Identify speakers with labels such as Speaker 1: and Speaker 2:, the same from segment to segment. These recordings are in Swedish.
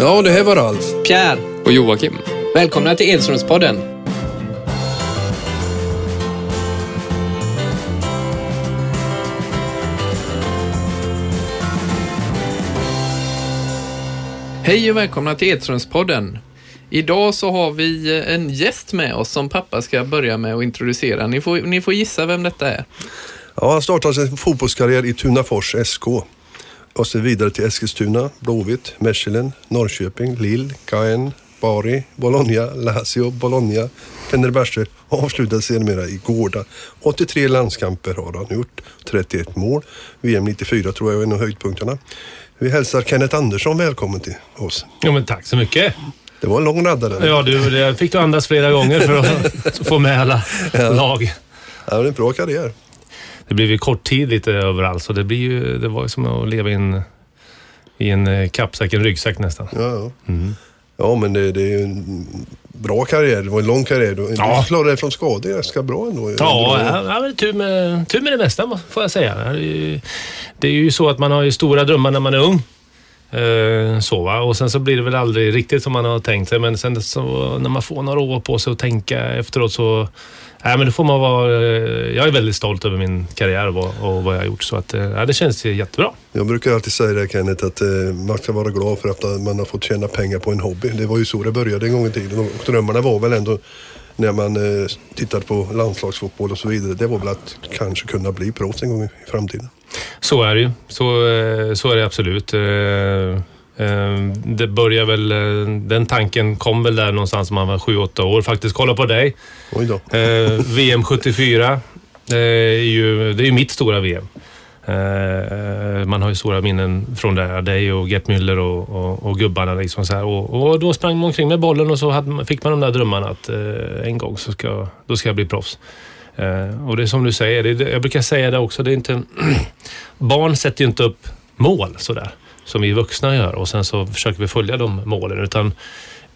Speaker 1: Ja, det här var Ralf.
Speaker 2: Pierre,
Speaker 3: Och Joakim.
Speaker 2: välkomna till Edströmspodden. Hej och välkomna till Edströmspodden. Idag så har vi en gäst med oss som pappa ska börja med att introducera. Ni får, ni får gissa vem detta är.
Speaker 1: Ja, han startade sin fotbollskarriär i Tunafors SK. Och sen vidare till Eskilstuna, Blåvitt, Mechelen, Norrköping, Lille, Caen, Bari, Bologna, Lazio, Bologna, Fenerbahce och avslutade sedermera i Gårda. 83 landskamper har han gjort, 31 mål. VM 94 tror jag är en av höjdpunkterna. Vi hälsar Kenneth Andersson välkommen till oss.
Speaker 4: Ja, men tack så mycket.
Speaker 1: Det var en lång raddare.
Speaker 4: Ja, du, det fick du andas flera gånger för att få med alla lag.
Speaker 1: Ja, det är en bra karriär.
Speaker 4: Det blev ju kort tid lite överallt, så det, blir ju, det var ju som att leva i en, i en eh, kappsäck, en ryggsäck nästan.
Speaker 1: Ja, ja. ja men det, det är ju en bra karriär. Det var en lång karriär. Du
Speaker 4: Ja.
Speaker 1: klarade dig från skador ganska bra ändå.
Speaker 4: Ja, ja, ja men tur, med, tur med det mesta får jag säga. Det är ju- Det är ju så att man har ju stora drömmar när man är ung. Eh, så va? Och sen så blir det väl aldrig riktigt som man har tänkt sig. Men sen så, när man får några år på sig att tänka efteråt så... Nej, men då får man vara... eh, Jag är väldigt stolt över min karriär och vad, och vad jag har gjort. Så att, eh, ja, det känns jättebra.
Speaker 1: Jag brukar alltid säga det Kenneth, att eh, man ska vara glad för att man har fått tjäna pengar på en hobby. Det var ju så det började en gång i tiden. Och drömmarna var väl ändå när man tittade på landslagsfotboll och så vidare. Det var väl att kanske kunna bli proffs en gång i framtiden.
Speaker 4: Så är det ju. Så, så är det absolut. Eh, eh, Det börjar väl... eh, Den tanken kom väl där någonstans när man var 7-8 år. Faktiskt, kolla på dig.
Speaker 1: Oj då.
Speaker 4: Eh, VM 74 eh, är ju, det är ju mitt stora VM. Eh, man har ju stora minnen från det. Dig och Gert Müller och, och, och gubbarna. Liksom så. Och, och då sprang man omkring med bollen och så hade, fick man de där drömmarna att eh, en gång så ska, då ska jag bli proffs. Eh, och det är som du säger, det, jag brukar säga det också, det är inte... barn sätter ju inte upp mål sådär som vi vuxna gör och sen så försöker vi följa de målen. Utan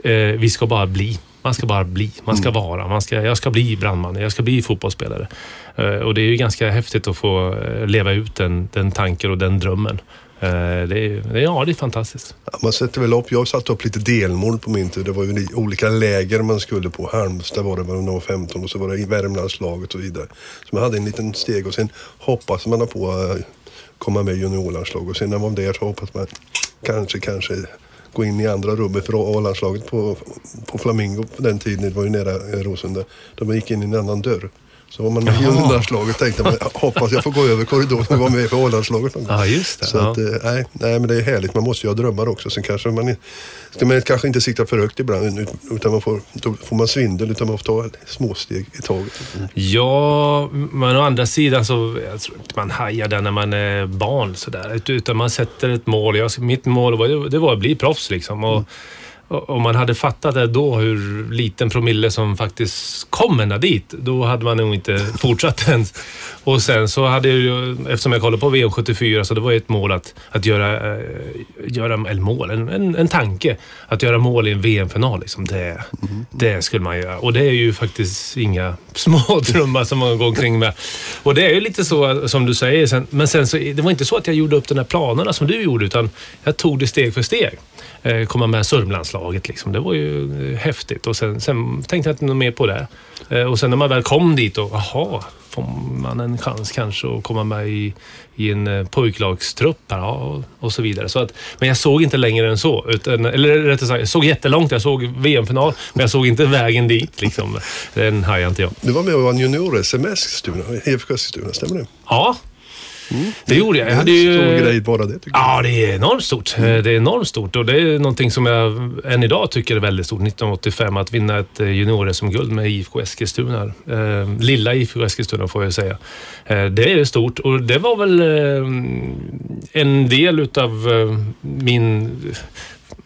Speaker 4: eh, vi ska bara bli. Man ska bara bli. Man ska vara. Man ska, jag ska bli brandman. Jag ska bli fotbollsspelare. Eh, och det är ju ganska häftigt att få eh, leva ut den, den tanken och den drömmen. Eh, det är, ja, det är fantastiskt.
Speaker 1: Ja, Man sätter väl upp, jag satte upp lite delmål på min tid. Det var ju li- olika läger man skulle på. Halmstad var det när man var 15 och så var det i Värmlandslaget och så vidare. Så man hade en liten steg och sen hoppas man på att komma med i juniorlandslag och sen när man var där så hoppas man kanske, kanske gå in i andra rummet för A-landslaget på, på Flamingo på den tiden, det var ju nära Rosunda, de gick in i en annan dörr. Så var man med i juniorlandslaget tänkte man, hoppas jag får gå över korridoren och vara med på A-landslaget någon gång.
Speaker 4: Ja, just det.
Speaker 1: Så
Speaker 4: ja.
Speaker 1: att, eh, nej, nej, men det är härligt. Man måste ju ha drömmar också. Sen kanske man, ska man kanske inte sikta för högt ibland, ut- utan man får, då får man svindel, utan man får ta små steg i taget. Mm.
Speaker 4: Ja, men å andra sidan så jag tror inte man hajar där när man är barn sådär. Utan man sätter ett mål. Jag, mitt mål var, det var att bli proffs liksom. Och, och om man hade fattat det då, hur liten promille som faktiskt kom ända dit, då hade man nog inte fortsatt ens. Och sen så hade jag ju, eftersom jag kollade på VM 74, så det var ju ett mål att, att göra, eh, göra eller mål, en, en, en tanke. Att göra mål i en VM-final, liksom, det, det skulle man göra. Och det är ju faktiskt inga små drömmar som man går omkring med. Och det är ju lite så som du säger, sen, men sen så, det var inte så att jag gjorde upp de här planerna som du gjorde, utan jag tog det steg för steg. Eh, komma med Sörmlandslaget liksom. Det var ju eh, häftigt och sen, sen tänkte jag inte mer på det. Eh, och sen när man väl kom dit och, jaha, får man en chans kanske att komma med i, i en pojklagstrupp ja, och, och så vidare. Så att, men jag såg inte längre än så. Utan, eller rättare sagt, jag såg jättelångt. Jag såg VM-final, men jag såg inte vägen dit. Liksom. Den hajade inte jag.
Speaker 1: Du var med och vann junior-SM i IFK Eskilstuna, stämmer det?
Speaker 4: Ja, det gjorde jag. Jag hade ju...
Speaker 1: Stor grej bara det tycker jag.
Speaker 4: Ja, det är enormt stort. Eh, Det är enormt stort och det är någonting som jag än idag tycker är väldigt stort. 1985, att vinna ett eh, junior-SM-guld med IFK Eskilstuna. Eh, Lilla IFK Eskilstuna får jag säga. Eh, Det är stort och det var väl en del utav min,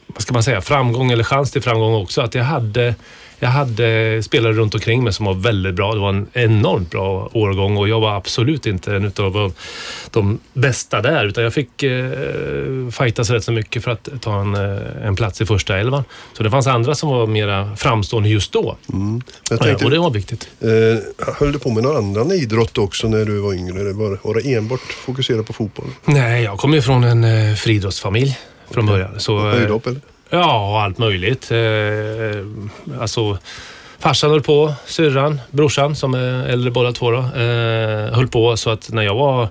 Speaker 4: vad ska man säga, framgång eller chans till framgång också. Att jag hade jag hade spelare runt omkring mig som var väldigt bra. Det var en enormt bra årgång och jag var absolut inte en utav de bästa där. Utan jag fick eh, fightas rätt så mycket för att ta en, eh, en plats i första elvan. Så det fanns andra som var mera framstående just då.
Speaker 1: Mm. Jag tänkte,
Speaker 4: och det var viktigt.
Speaker 1: eh, höll du på med någon annan idrott också när du var yngre? Eller var, var det enbart fokuserat på fotboll?
Speaker 4: Nej, jag kommer ju från en eh, friidrottsfamilj från början. Så, eh,
Speaker 1: Höjdhopp eller?
Speaker 4: Ja, allt möjligt. Eh, alltså, farsan höll på, syrran, brorsan som är äldre båda två då, eh, höll på så att när jag var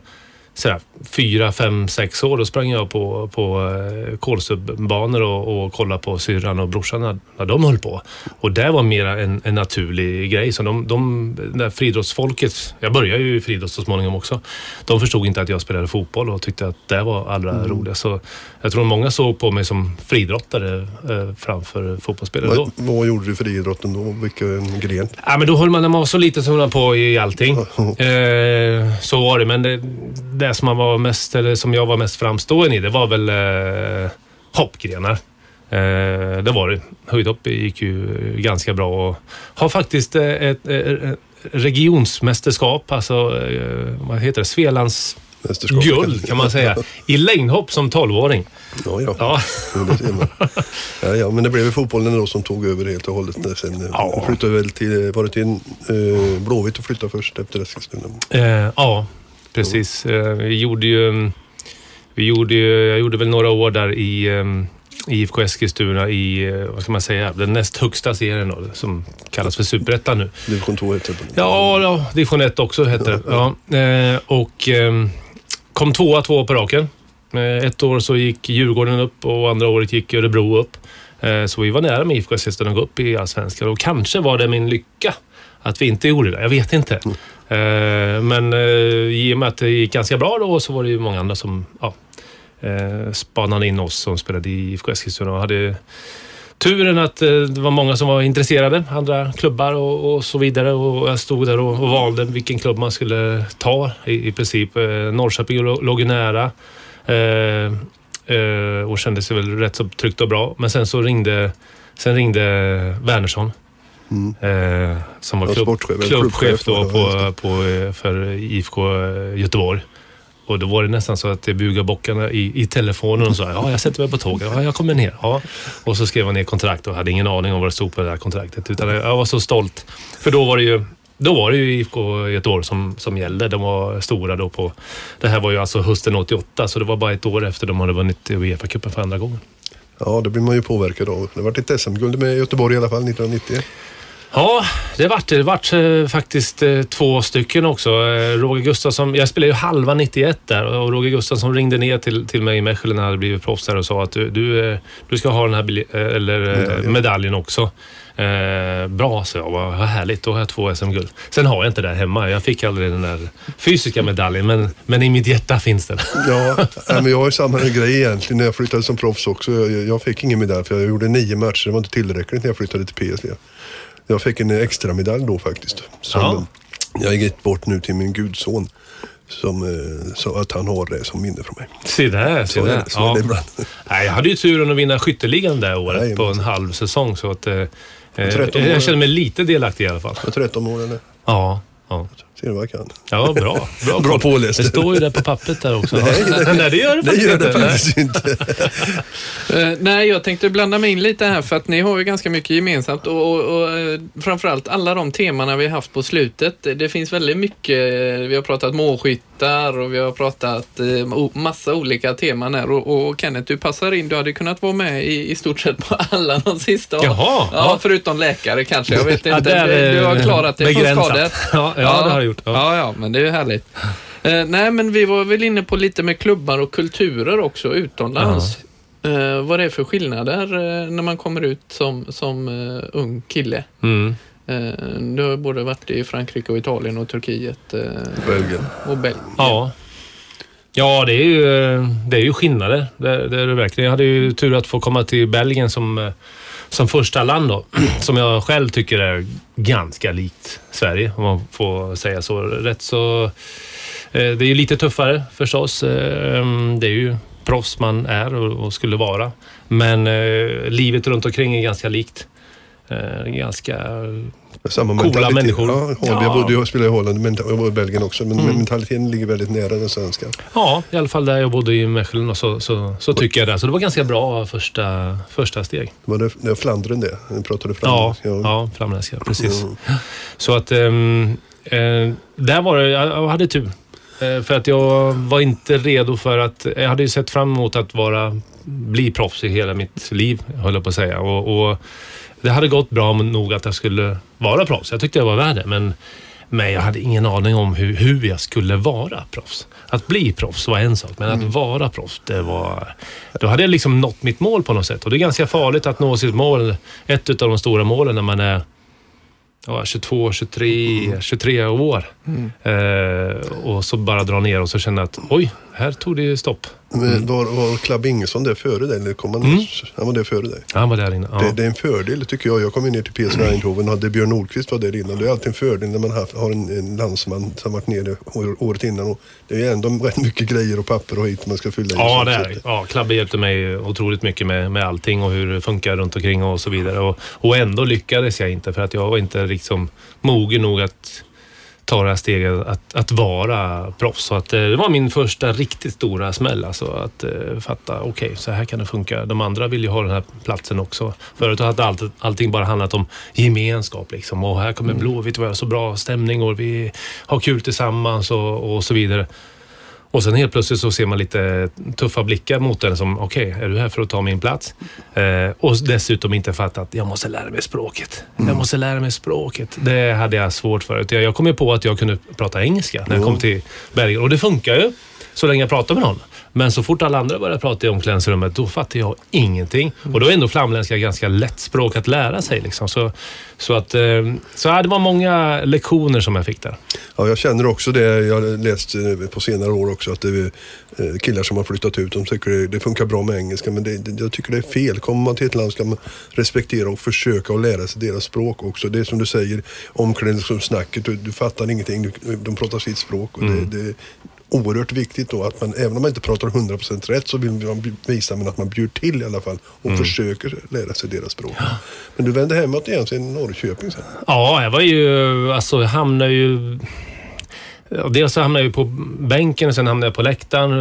Speaker 4: sådär, fyra, fem, sex år, då sprang jag på, på eh, kolsubbanor och, och kollade på syrran och brorsan när, när de höll på. Och det var mera en, en naturlig grej. Så de, de, där friidrottsfolket, jag började ju i friidrott så småningom också, de förstod inte att jag spelade fotboll och tyckte att det var allra
Speaker 1: Mm.
Speaker 4: roligast. Så jag tror många såg på mig som friidrottare eh, framför fotbollsspelare då.
Speaker 1: Vad, vad gjorde du för idrotten då? Vilken gren?
Speaker 4: Ja, men då höll man, när man var så liten så höll man på i allting. Eh, så var det, men det, det som, man var mest, eller som jag var mest framstående i, det var väl eh, hoppgrenar. Eh, det var det. Höjdhopp gick ju ganska bra och har faktiskt eh, ett, ett regionsmästerskap, alltså eh, vad heter det,
Speaker 1: Mästerskap?
Speaker 4: guld kan man säga, i längdhopp som 12-åring.
Speaker 1: Ja, ja.
Speaker 4: Ja.
Speaker 1: Det. Ja, ja, men det blev ju fotbollen då som tog över helt och hållet. när Sen eh,
Speaker 4: Ja.
Speaker 1: flyttade väl till, var det till eh, Blåvitt och flyttade först efter Eskilstuna.
Speaker 4: Eh, ja, precis. Eh, vi gjorde ju... Vi gjorde ju, jag gjorde väl några år där i um, IFK Eskilstuna i, eh, vad ska man säga, den näst högsta serien då, som kallas för Superettan nu.
Speaker 1: Division 2 heter det.
Speaker 4: Ja, ja division 1 också heter det. Ja, och ehm, kom tvåa två år på raken. Eh, ett år så gick Djurgården upp och andra året gick Örebro upp. Så vi var nära med IFK Eskilstuna att gå upp i Allsvenskan och kanske var det min lycka att vi inte gjorde det. Jag vet inte. Eh, men eh, i och med att det gick ganska bra då så var det ju många andra som ja, eh, spanade in oss som spelade i IFK Eskilstuna och hade turen att det var många som var intresserade, andra klubbar och, och så vidare. Och jag stod där och, och valde vilken klubb man skulle ta i, i princip. Norrköping låg ju nära eh, eh, och kände sig väl rätt så tryggt och bra. Men sen så ringde, sen ringde Wernersson. Eh, som var klubb,
Speaker 1: sportchef,
Speaker 4: klubbchef då
Speaker 1: det,
Speaker 4: på, på, eh, för IFK Göteborg. Och då var det nästan så att jag bugade bockarna i, i telefonen och sa ja, jag sätter mig på tåget. Ja, jag kommer ner. Ja. Och så skrev jag ner kontrakt och hade ingen aning om vad det stod på det där kontraktet. Utan jag var så stolt. För då var det ju då var det ju IFK Göteborg som, som gällde. De var stora då på... Det här var ju alltså hösten 88, så det var bara ett år efter de hade vunnit Uefa-cupen för andra gången.
Speaker 1: Ja, det blir man ju påverkad av. Det var ett SM-guld med Göteborg i alla fall 1990.
Speaker 4: Ja, det vart det. Vart eh, faktiskt eh, två stycken också. Eh, Roger Gustafsson, jag spelade ju halva 91 där och Roger Gustafsson ringde ner till, till mig i Mechelen när jag hade blivit proffs där och sa att du, du, du ska ha den här eller,
Speaker 1: Medaljen.
Speaker 4: medaljen. också. Eh, bra, så jag. Vad härligt. Då har jag två SM-guld. Sen har jag inte det hemma. Jag fick aldrig den där fysiska medaljen, men, men i mitt hjärta finns den.
Speaker 1: Ja, men jag har samma grej egentligen när jag flyttade som proffs också. Jag, jag fick ingen medalj för jag gjorde nio matcher. Det var inte tillräckligt när jag flyttade till PSV. Jag fick en extra medalj då faktiskt. Som
Speaker 4: Ja.
Speaker 1: Jag har gett bort nu till min gudson. Som, eh, så att han har det som minne från mig.
Speaker 4: Se där, se där.
Speaker 1: det, ibland.
Speaker 4: Nej, jag hade ju turen att vinna skytteligan det året
Speaker 1: Jajamän.
Speaker 4: på en halv säsong. Så att, eh, eh,
Speaker 1: 13 år.
Speaker 4: jag känner mig lite delaktig i alla fall.
Speaker 1: Jag är 13 år eller?
Speaker 4: Ja, ja.
Speaker 1: Ser du vad jag kan?
Speaker 4: Ja, bra. Bra,
Speaker 1: Bra påläst.
Speaker 4: Det står ju där på pappret där också.
Speaker 1: Nej, det-
Speaker 4: Nej, det gör det
Speaker 1: Det
Speaker 4: faktiskt
Speaker 1: gör det
Speaker 4: inte.
Speaker 1: faktiskt inte.
Speaker 2: Eh, nej, jag tänkte blanda mig in lite här för att ni har ju ganska mycket gemensamt och, och, och eh, framförallt alla de temana vi har haft på slutet. Det finns väldigt mycket. Vi har pratat målskyttar och vi har pratat eh, massa olika teman här och, och Kenneth, du passar in. Du hade kunnat vara med i, i stort sett på alla de sista.
Speaker 4: Jaha,
Speaker 2: Ja,
Speaker 4: ja.
Speaker 2: förutom läkare kanske. Jag vet
Speaker 4: Ja,
Speaker 2: inte.
Speaker 4: är
Speaker 2: du, du har klarat det från skador.
Speaker 4: Ja, ja, det har jag gjort. Ja.
Speaker 2: Ja, ja, men det är härligt. Eh, nej, men vi var väl inne på lite med klubbar och kulturer också utomlands. Eh, vad det är för skillnader eh, när man kommer ut som, som ung kille.
Speaker 4: Mm.
Speaker 2: Eh, du har både varit i Frankrike och Italien och Turkiet eh,
Speaker 1: Belgien.
Speaker 2: och Belgien.
Speaker 4: Ja. Ja, det är ju, det är ju skillnader. Det, det är det verkligen. Jag hade ju tur att få komma till Belgien som, eh, som första land då. Som jag själv tycker är ganska likt Sverige, om man får säga så. Rätt så... eh, Det är ju lite tuffare förstås. Eh, Det är ju proffs man är och skulle vara. Men eh, livet runt omkring är ganska likt. Eh, Ganska...
Speaker 1: Samma
Speaker 4: Coola människor.
Speaker 1: Ja, Holland.
Speaker 4: Ja.
Speaker 1: Jag, bodde, jag spelade i Holland men jag var i Belgien också. Men
Speaker 4: Mm.
Speaker 1: mentaliteten ligger väldigt nära den svenska.
Speaker 4: Ja, i alla fall där jag bodde i Mechelen och så, så, så tycker jag det. Så det var ganska bra första, första steg.
Speaker 1: Var det, det var Flandern det? Nu pratade du
Speaker 4: Ja,
Speaker 1: Flandern.
Speaker 4: ja flamländska, precis.
Speaker 1: Mm.
Speaker 4: Så att eh, där var det, jag, jag hade tur. Eh, för att jag var inte redo för att, jag hade ju sett fram emot att vara bli proffs i hela mitt liv, höll jag på att säga. Och, och det hade gått bra nog att jag skulle vara proffs. Jag tyckte jag var värd det, men, men jag hade ingen aning om hur, hur jag skulle vara proffs. Att bli proffs var en sak, men att vara proffs, det var... Då hade jag liksom nått mitt mål på något sätt. Och det är ganska farligt att nå sitt mål, ett av de stora målen när man är ja, 22, 23, 23 år. Eh, och så bara dra ner och så känna att oj, här tog det stopp.
Speaker 1: Men Var, var Club Ingesson där före dig? Eller kom han, han var där före dig?
Speaker 4: Han var där inne. Ja.
Speaker 1: Det, det är en fördel tycker jag. Jag kom ju ner till PSV Eindhoven och hade Björn Nordqvist var där innan. Det är alltid en fördel när man har, har en, en landsman som varit nere år- året innan. Och det är ändå rätt mycket grejer och papper och hit man ska fylla i.
Speaker 4: Ja, det är ja, Klabbe hjälpte mig otroligt mycket med, med allting och hur det funkar runt omkring och så vidare. Och, och ändå lyckades jag inte för att jag var inte liksom mogen nog att ta det här steget att, att vara proffs. Så att, eh, det var min första riktigt stora smäll. Alltså, att eh, fatta, okej, så här kan det funka. De andra vill ju ha den här platsen också. Förut hade allt, allting bara handlat om gemenskap. Liksom. Och här kommer Blåvitt och vi har så bra stämning och vi har kul tillsammans och, och så vidare. Och sen helt plötsligt så ser man lite tuffa blickar mot en som, okej, är du här för att ta min plats? Eh, och dessutom inte fattat att jag måste lära mig språket. Jag måste lära mig språket. Det hade jag svårt för. Jag jag kom ju på att jag kunde prata engelska när jag kom till Belgien. Och det funkar ju, så länge jag pratar med någon. Men så fort alla andra börjar prata i omklädningsrummet, då fattar jag ingenting. Och då är ändå flamländska ganska lätt språk att lära sig. Liksom. Så, så, att, eh, så ja, det var många lektioner som jag fick där.
Speaker 1: Ja, jag känner också det. Jag har läst eh, på senare år också att det är eh, killar som har flyttat ut. De tycker det, det funkar bra med engelska men det, det, jag tycker det är fel. Kommer man till ett land ska man respektera och försöka att lära sig deras språk också. Det är som du säger, omklädningsrumssnacket. Du, du fattar ingenting. Du, de pratar sitt språk. Och
Speaker 4: Mm.
Speaker 1: det, det är oerhört viktigt då att man, även om man inte pratar 100% rätt så vill man visa men att man bjuder till i alla fall och
Speaker 4: Mm.
Speaker 1: försöker lära sig deras språk. Men du vände hemåt igen till Norrköping sen.
Speaker 4: Ja, jag var ju, alltså jag hamnade ju... Ja, dels så hamnade jag på bänken och sen hamnade jag på läktaren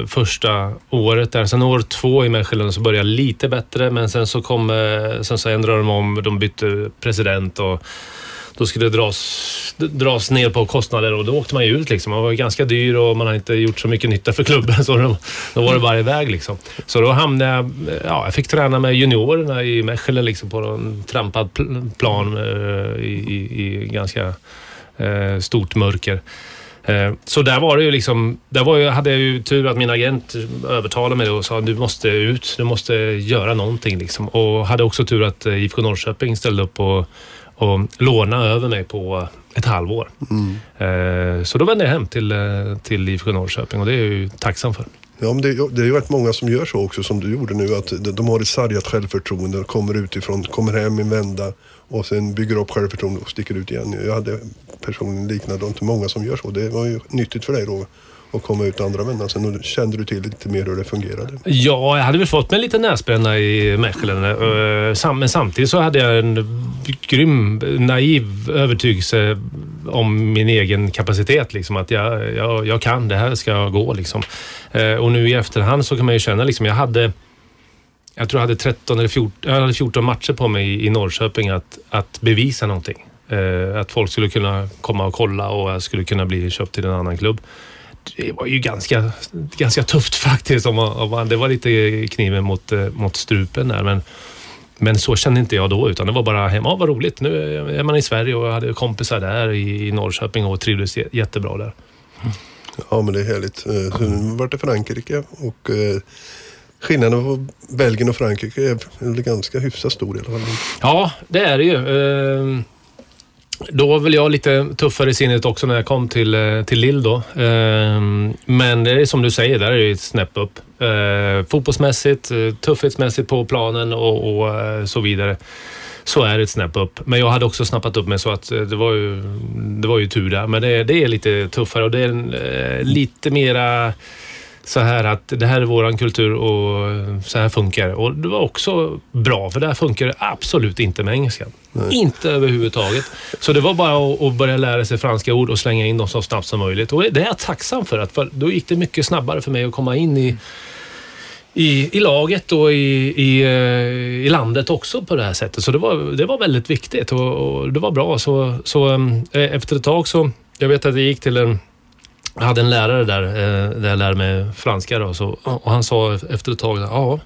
Speaker 4: eh, första året där. Sen år två i Mechelen så började jag lite bättre men sen så kom, eh, sen så ändrade de om, de bytte president och då skulle det dras, dras ner på kostnader och då åkte man ju ut. Liksom. Man var ju ganska dyr och man har inte gjort så mycket nytta för klubben så då, då var det bara iväg. Liksom. Så då hamnade jag... Ja, jag fick träna med juniorerna i Mechelen liksom, på en trampad plan eh, i, i, i ganska eh, stort mörker. Eh, så där var det ju liksom, där var jag, hade jag ju tur att min agent övertalade mig och sa du måste ut, du måste göra någonting. Liksom. Och hade också tur att eh, IFK Norrköping ställde upp och, och låna över mig på ett halvår. Eh, Så då vände jag hem till, eh, till IFK Norrköping och det är jag ju tacksam för.
Speaker 1: Ja, men det, det är ju rätt många som gör så också som du gjorde nu. Att de, har ett sargat självförtroende, kommer utifrån, kommer hem en vända och sen bygger upp självförtroende och sticker ut igen. Jag hade personligen liknande, är inte många som gör så. Det var ju nyttigt för dig då och komma ut andra vändan. Sen kände du till lite mer hur det fungerade.
Speaker 4: Ja, jag hade väl fått mig lite näsbränna i Mechelen. Eh, men samtidigt så hade jag en grym, naiv övertygelse om min egen kapacitet. Liksom, att jag, jag, jag kan, det här ska gå. Liksom. Eh, och nu i efterhand så kan man ju känna, liksom, jag hade jag tror jag hade 13 eller 14, jag hade 14 matcher på mig i- i Norrköping att, att bevisa någonting. Eh, att folk skulle kunna komma och kolla och jag skulle kunna bli köpt till en annan klubb. Det var ju ganska, ganska tufft faktiskt. Om man, om man, det var lite kniven mot, eh, mot strupen där. Men, men så kände inte jag då, utan det var bara hemma. Ja, vad roligt, nu är man i Sverige och jag hade kompisar där i, Norrköping och trivdes jä- jättebra där.
Speaker 1: Ja, men det är härligt. Eh, Sen vart det Frankrike och eh, skillnaden på Belgien och Frankrike är ganska hyfsat stor i alla fall.
Speaker 4: Ja, det är det ju. Då var väl jag lite tuffare i sinnet också när jag kom till, eh, till Lille då. Ehm, men det är som du säger, där är det ett snäpp upp. Ehm, fotbollsmässigt, eh, tuffhetsmässigt på planen och, och eh, så vidare. Så är det ett snäpp upp. Men jag hade också snappat upp mig så att det var ju, det var ju tur där. Men det, det är lite tuffare och det är lite mera så här att det här är våran kultur och så här funkar det. Och det var också bra, för där funkar det absolut inte med engelska. Inte överhuvudtaget. Så det var bara att, börja lära sig franska ord och slänga in dem så snabbt som möjligt. Och det är jag tacksam för, att för då gick det mycket snabbare för mig att komma in i i, i laget och i, i, eh, i landet också på det här sättet. Så det var, det var väldigt viktigt och, och det var bra. Så, så eh, efter ett tag så, jag vet att jag gick till en jag hade en lärare där, eh, där jag lärde mig franska då, så, och han sa efter ett tag, ja,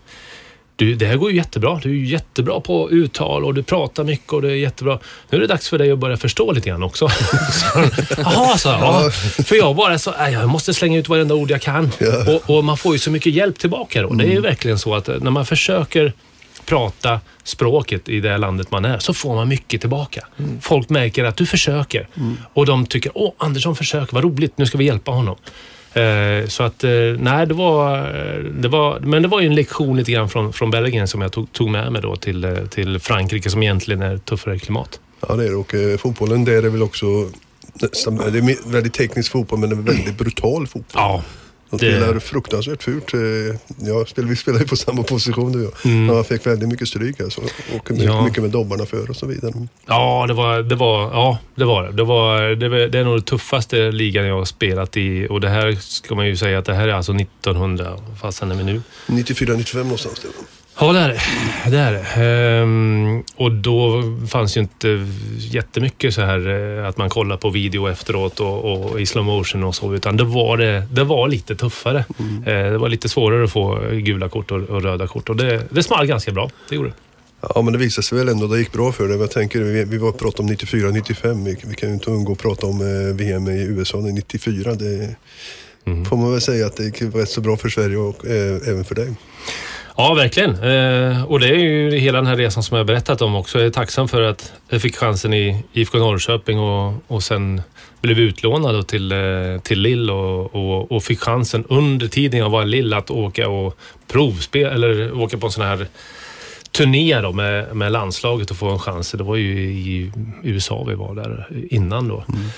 Speaker 4: du, det här går ju jättebra. Du är jättebra på uttal och du pratar mycket och det är jättebra. Nu är det dags för dig att börja förstå lite grann också. Jaha, sa jag. Ja. För jag bara så, "Nej, jag måste slänga ut varenda ord jag kan. Och, och man får ju så mycket hjälp tillbaka då. Det är ju verkligen så att när man försöker prata språket i det landet man är, så får man mycket tillbaka. Folk märker att du försöker och de tycker, åh, Andersson försöker, vad roligt, nu ska vi hjälpa honom. Eh, så att, eh, nej, det var, det var, men det var ju en lektion lite grann från, från Belgien som jag tog, tog med mig då till, eh, till Frankrike som egentligen är tuffare klimat.
Speaker 1: Ja, det är det. Och eh, fotbollen där är väl också det är väldigt teknisk fotboll men det är väldigt brutal fotboll.
Speaker 4: Ja,
Speaker 1: De
Speaker 4: det-
Speaker 1: spelar fruktansvärt fult. Eh, Ja, vi spelar ju på samma position du och jag.
Speaker 4: Mm.
Speaker 1: Men Man fick väldigt mycket stryk alltså. Och mycket,
Speaker 4: Ja.
Speaker 1: mycket med dobbarna för och så vidare.
Speaker 4: Ja, det var det. Var, ja, det, var det. Det, var, det, var, det är nog den tuffaste ligan jag har spelat i och det här ska man ju säga att det här är alltså 1900, vad fasen är vi nu?
Speaker 1: 94-95 någonstans. Det.
Speaker 4: Ja, det är det. det, är det. Ehm, och då fanns ju inte jättemycket så här eh, att man kollar på video efteråt och, och i slow motion och så, utan det var, det, det var lite tuffare. Eh, det var lite svårare att få gula kort och, och röda kort och det, det small ganska bra. Det gjorde det.
Speaker 1: Ja, men det visade sig väl ändå. Det gick bra för det. Jag tänker, vi, vi var pratade om 94-95. Vi, vi kan ju inte undgå att prata om eh, VM i USA 94. Det
Speaker 4: Mm.
Speaker 1: får man väl säga att det gick rätt så bra för Sverige och eh, även för dig.
Speaker 4: Ja, verkligen. Eh, och det är ju hela den här resan som jag har berättat om också. Jag är tacksam för att jag fick chansen i IFK Norrköping och, och sen blev utlånad till, eh, till Lill och, och, och fick chansen under tiden jag var i Lill att åka och provspela eller åka på en sån här turné då med, med landslaget och få en chans. Det var ju i USA vi var där innan då. Mm.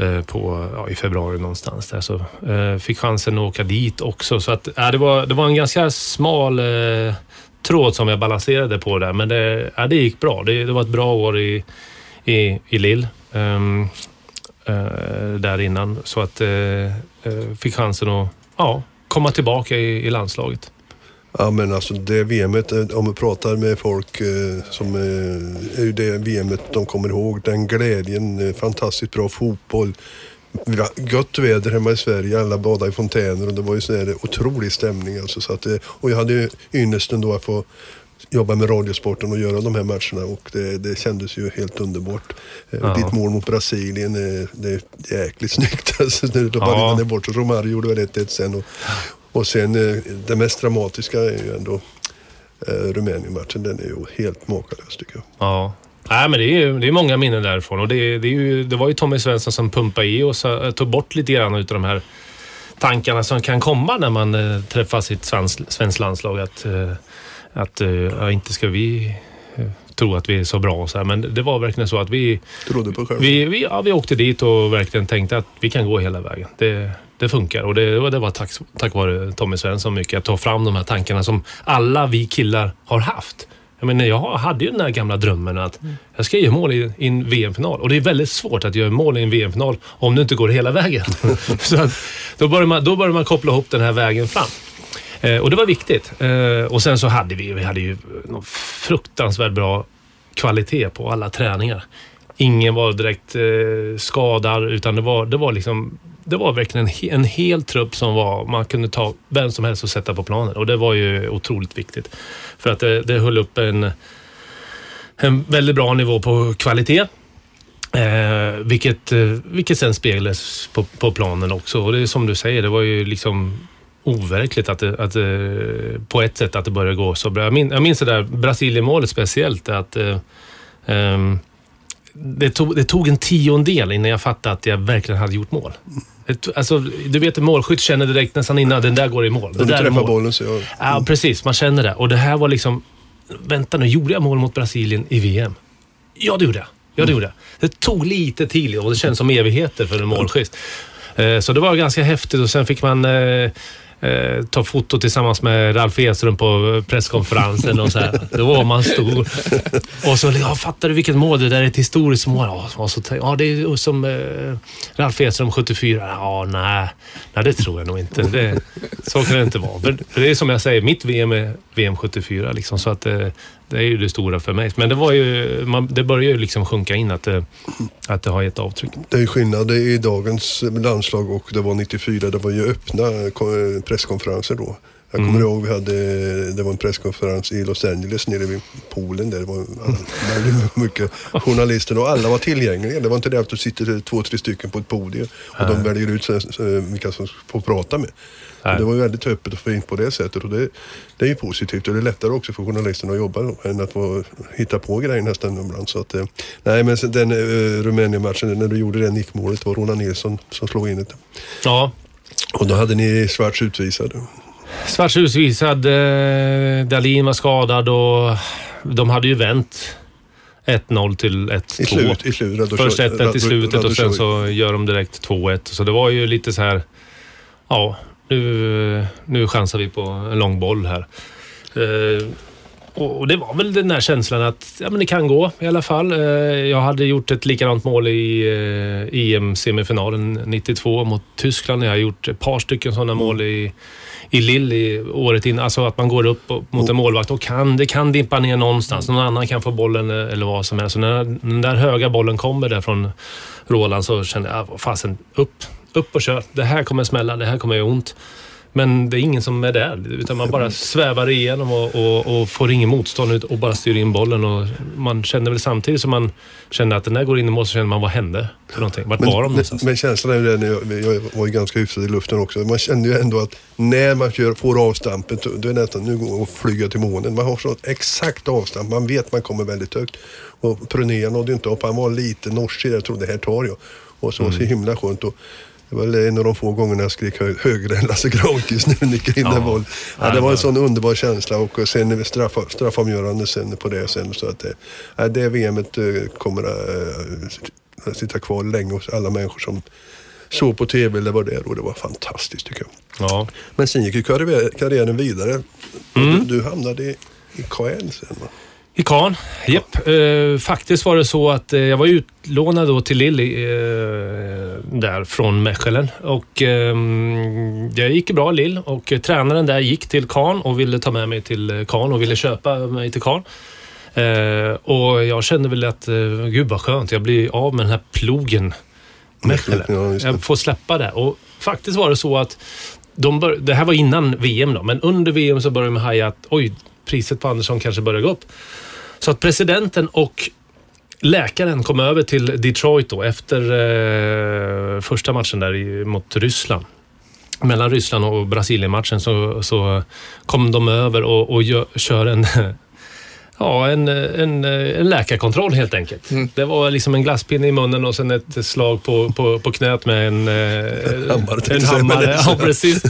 Speaker 4: Eh, på, ja, I februari någonstans där. Så eh, fick chansen att åka dit också. Så att, ja, det, var, det var en ganska smal eh, tråd som jag balanserade på där. Men det, ja, det gick bra. Det, det var ett bra år i, i, i Lill. Um, ehm, uh, eh, där innan. Så att eh, uh, fick chansen att ja, komma tillbaka i, i landslaget.
Speaker 1: Ja men alltså det VMet, eh, om vi pratar med folk eh, som eh, är ju det VMet de kommer ihåg. Den glädjen, fantastiskt bra fotboll. Gött väder hemma i Sverige, alla badade i fontäner och det var ju sån otrolig stämning alltså. Så att, och jag hade ju ynnesten då att få jobba med radiosporten och göra de här matcherna och det, det kändes ju helt underbart.
Speaker 4: Ja.
Speaker 1: Ditt mål mot Brasilien, det är jäkligt snyggt alltså. När bara
Speaker 4: Ja.
Speaker 1: ja. bort Romario gjorde väl 1-1 sen. Och, och sen eh, det mest dramatiska är ju ändå eh, Rumänien-matchen. Den är ju helt makalös tycker jag.
Speaker 4: Ja. Nej, men det är, ju- det är många minnen därifrån och det, det, ju, det var ju Tommy Svensson som pumpade i och så, eh, tog bort lite grann utav de här tankarna som kan komma när man eh, träffar sitt svensk, svensk landslag. Att, eh, att eh, ja, inte ska vi tro att vi är så bra och så här, men det var verkligen så att vi,
Speaker 1: Trodde på själv.
Speaker 4: vi, vi, ja, vi åkte dit och verkligen tänkte att vi kan gå hela vägen. Det, det funkar och det, var- det var tack, tack vare Tommy Svensson mycket att ta fram de här tankarna som alla vi killar har haft. Jag, menar, jag hade ju den där gamla drömmen att jag ska göra mål i, i en VM-final och det är väldigt svårt att göra mål i en VM-final om du inte går hela vägen. Så att, då, börjar man, då börjar man koppla ihop den här vägen fram. Eh, och det var viktigt. Eh, och sen så hade vi, vi hade ju någon fruktansvärt bra kvalitet på alla träningar. Ingen var direkt eh, skadad utan det var, det var liksom det var verkligen en, he- en hel trupp som var, man kunde ta vem som helst och sätta på planen och det var ju otroligt viktigt. För att det, det höll upp en, en väldigt bra nivå på kvalitet. Eh, vilket, eh, vilket sen speglades på, på planen också. Och det är som du säger, det var ju liksom overkligt att det, att det, på ett sätt att det började gå så bra. Jag, min, jag minns det där Brasilien-målet speciellt. Att, eh, eh, det, tog, det tog en tiondel innan jag fattade att jag verkligen hade gjort mål. Det, alltså, du vet, en målskytt känner direkt nästan innan den där går i mål.
Speaker 1: Du
Speaker 4: där är
Speaker 1: träffar
Speaker 4: mål.
Speaker 1: bollen så jag...
Speaker 4: Ja, precis. Man känner det. Och det här var liksom... Vänta nu, gjorde jag mål mot Brasilien i VM? Ja, det gjorde jag. Ja, det gjorde jag. Det tog lite tid och det känns som evigheter för en målskytt. Eh, Så det var ganska häftigt och sen fick man eh, ta foto tillsammans med Ralf Edström på presskonferensen och så här. Då var man stor. Och så, ja, fattar du vilket mål? Det där är ett historiskt mål. Ja, och så, ja det är som eh, Ralf Edström 74. Ja, nej, nej, det tror jag nog inte. Det, Så kan det inte vara. För, för det är som jag säger, mitt VM är VM 74. Liksom, så att eh, det är ju det stora för mig. Men det, var ju, man, det börjar ju liksom sjunka in att det, att det har gett avtryck.
Speaker 1: Det är skillnad i dagens landslag och det var 94. Det var ju öppna ko- presskonferenser då. Jag kommer ihåg vi hade, det var en presskonferens i Los Angeles nere vid poolen där. Det var väldigt mycket journalister och alla var tillgängliga. Det var inte det att det sitter två, tre stycken på ett podium och de väljer ut vilka som får prata med. Det var väldigt öppet och fint på det sättet och det, det är ju positivt och det är lättare också för journalisterna att jobba än att få hitta på grejer nästan ibland. Så att, eh, nej men den uh, Rumänien-matchen, när du gjorde det nickmålet var Roland Nilsson som slog in det.
Speaker 4: Ja,
Speaker 1: Och då hade ni Schwarz utvisad.
Speaker 4: Svartshus visade, eh, Dahlin var skadad och de hade ju vänt 1-0 till 1-2.
Speaker 1: I, slut, i slutet.
Speaker 4: Först 1-1 i slutet och sen så gör de direkt 2-1. Så det var ju lite så här, ja, nu, nu chansar vi på en lång boll här. Eh, och det var väl den där känslan att ja, men det kan gå i alla fall. Eh, jag hade gjort ett likadant mål i eh, EM-semifinalen 92 mot Tyskland. Jag har gjort ett par stycken sådana mål i, i Lille i året innan. Alltså att man går upp mot en målvakt och kan, det kan dimpa ner någonstans. Någon annan kan få bollen eller vad som helst. Så när den där höga bollen kommer där från Roland så kände jag, ah, fasen, upp, upp och kör. Det här kommer smälla, det här kommer göra ont. Men det är ingen som är där, utan man bara svävar igenom och, och, och får ingen motstånd och bara styr in bollen. Och man kände väl samtidigt som man kände att den där går in i mål så kände man, vad hände för någonting? Vart var de
Speaker 1: Men,
Speaker 4: någonstans?
Speaker 1: men känslan är ju den, jag, var ju ganska hyfsad i luften också. Man kände ju ändå att när man kör, får avstampet, då är det nästan, nu går och flyga till månen. Man har så exakt avstamp, man vet man kommer väldigt högt. Och Pruné nådde ju inte upp, han var lite norsig, jag trodde det här tar jag. Och så, så himla skönt. Och, det var en av de få gångerna jag skrek hö högre än Lasse Granqvist när vi nickade in
Speaker 4: Ja.
Speaker 1: den bollen. Ja, det var en sån underbar känsla och sen straff, straffavgörande sen på det sen. Så att, eh, det VMet eh, kommer att sitta kvar länge hos alla människor som såg på tv eller vad det är och det var fantastiskt tycker jag.
Speaker 4: Ja.
Speaker 1: Men sen gick ju karriär, karriären vidare.
Speaker 4: Mm.
Speaker 1: Du, du hamnade i, i KL sen va?
Speaker 4: I Caen, japp. Eh, faktiskt var det så att eh, jag var utlånad då till Lilly eh, där från Mechelen. Och eh, det gick bra Lill och eh, tränaren där gick till Caen och ville ta med mig till eh, Caen och ville köpa mig till Caen. Eh, och jag kände väl att, gud vad skönt, jag blir av med den här plogen Mechelen.
Speaker 1: Ja,
Speaker 4: jag får släppa det. Och faktiskt var det så att de bör, det här var innan VM då, men under VM så började de haja att oj, priset på Andersson kanske börjar gå upp. Så att presidenten och läkaren kom över till Detroit då efter eh, första matchen där i, mot Ryssland. Mellan Ryssland och Brasilien-matchen så, så kom de över och, och gör, kör en, ja, en, en, en läkarkontroll helt enkelt. Det var liksom en glasspinne i munnen och sen ett slag på, på, på knät med en, eh,
Speaker 1: Hammare,
Speaker 4: en hammare. Ja, precis.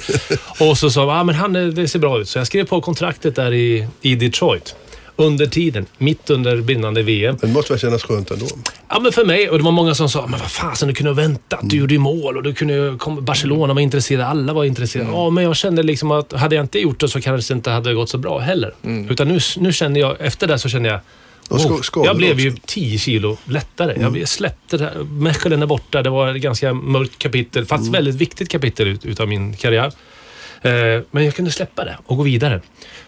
Speaker 4: Och så sa de, ah, men han, eh, det ser bra ut. Så jag skrev på kontraktet där i, i Detroit. Under tiden, mitt under brinnande VM.
Speaker 1: Men det måste väl kännas skönt ändå?
Speaker 4: Ja, men för mig, och det var många som sa, men vad fasen, du kunde ha väntat. Du gjorde ju mål och du kunde kom, Barcelona var intresserade, alla var intresserade. Ja, men jag kände liksom att hade jag inte gjort det så kanske det inte hade gått så bra heller. Utan nu, nu kände jag, efter det så kände jag, oh, jag blev ju
Speaker 1: också.
Speaker 4: 10 kilo lättare. Jag släppte det här. Mechelen är borta, det var ett ganska mörkt kapitel, fast väldigt viktigt kapitel ut, utav min karriär. Eh, men jag kunde släppa det och gå vidare.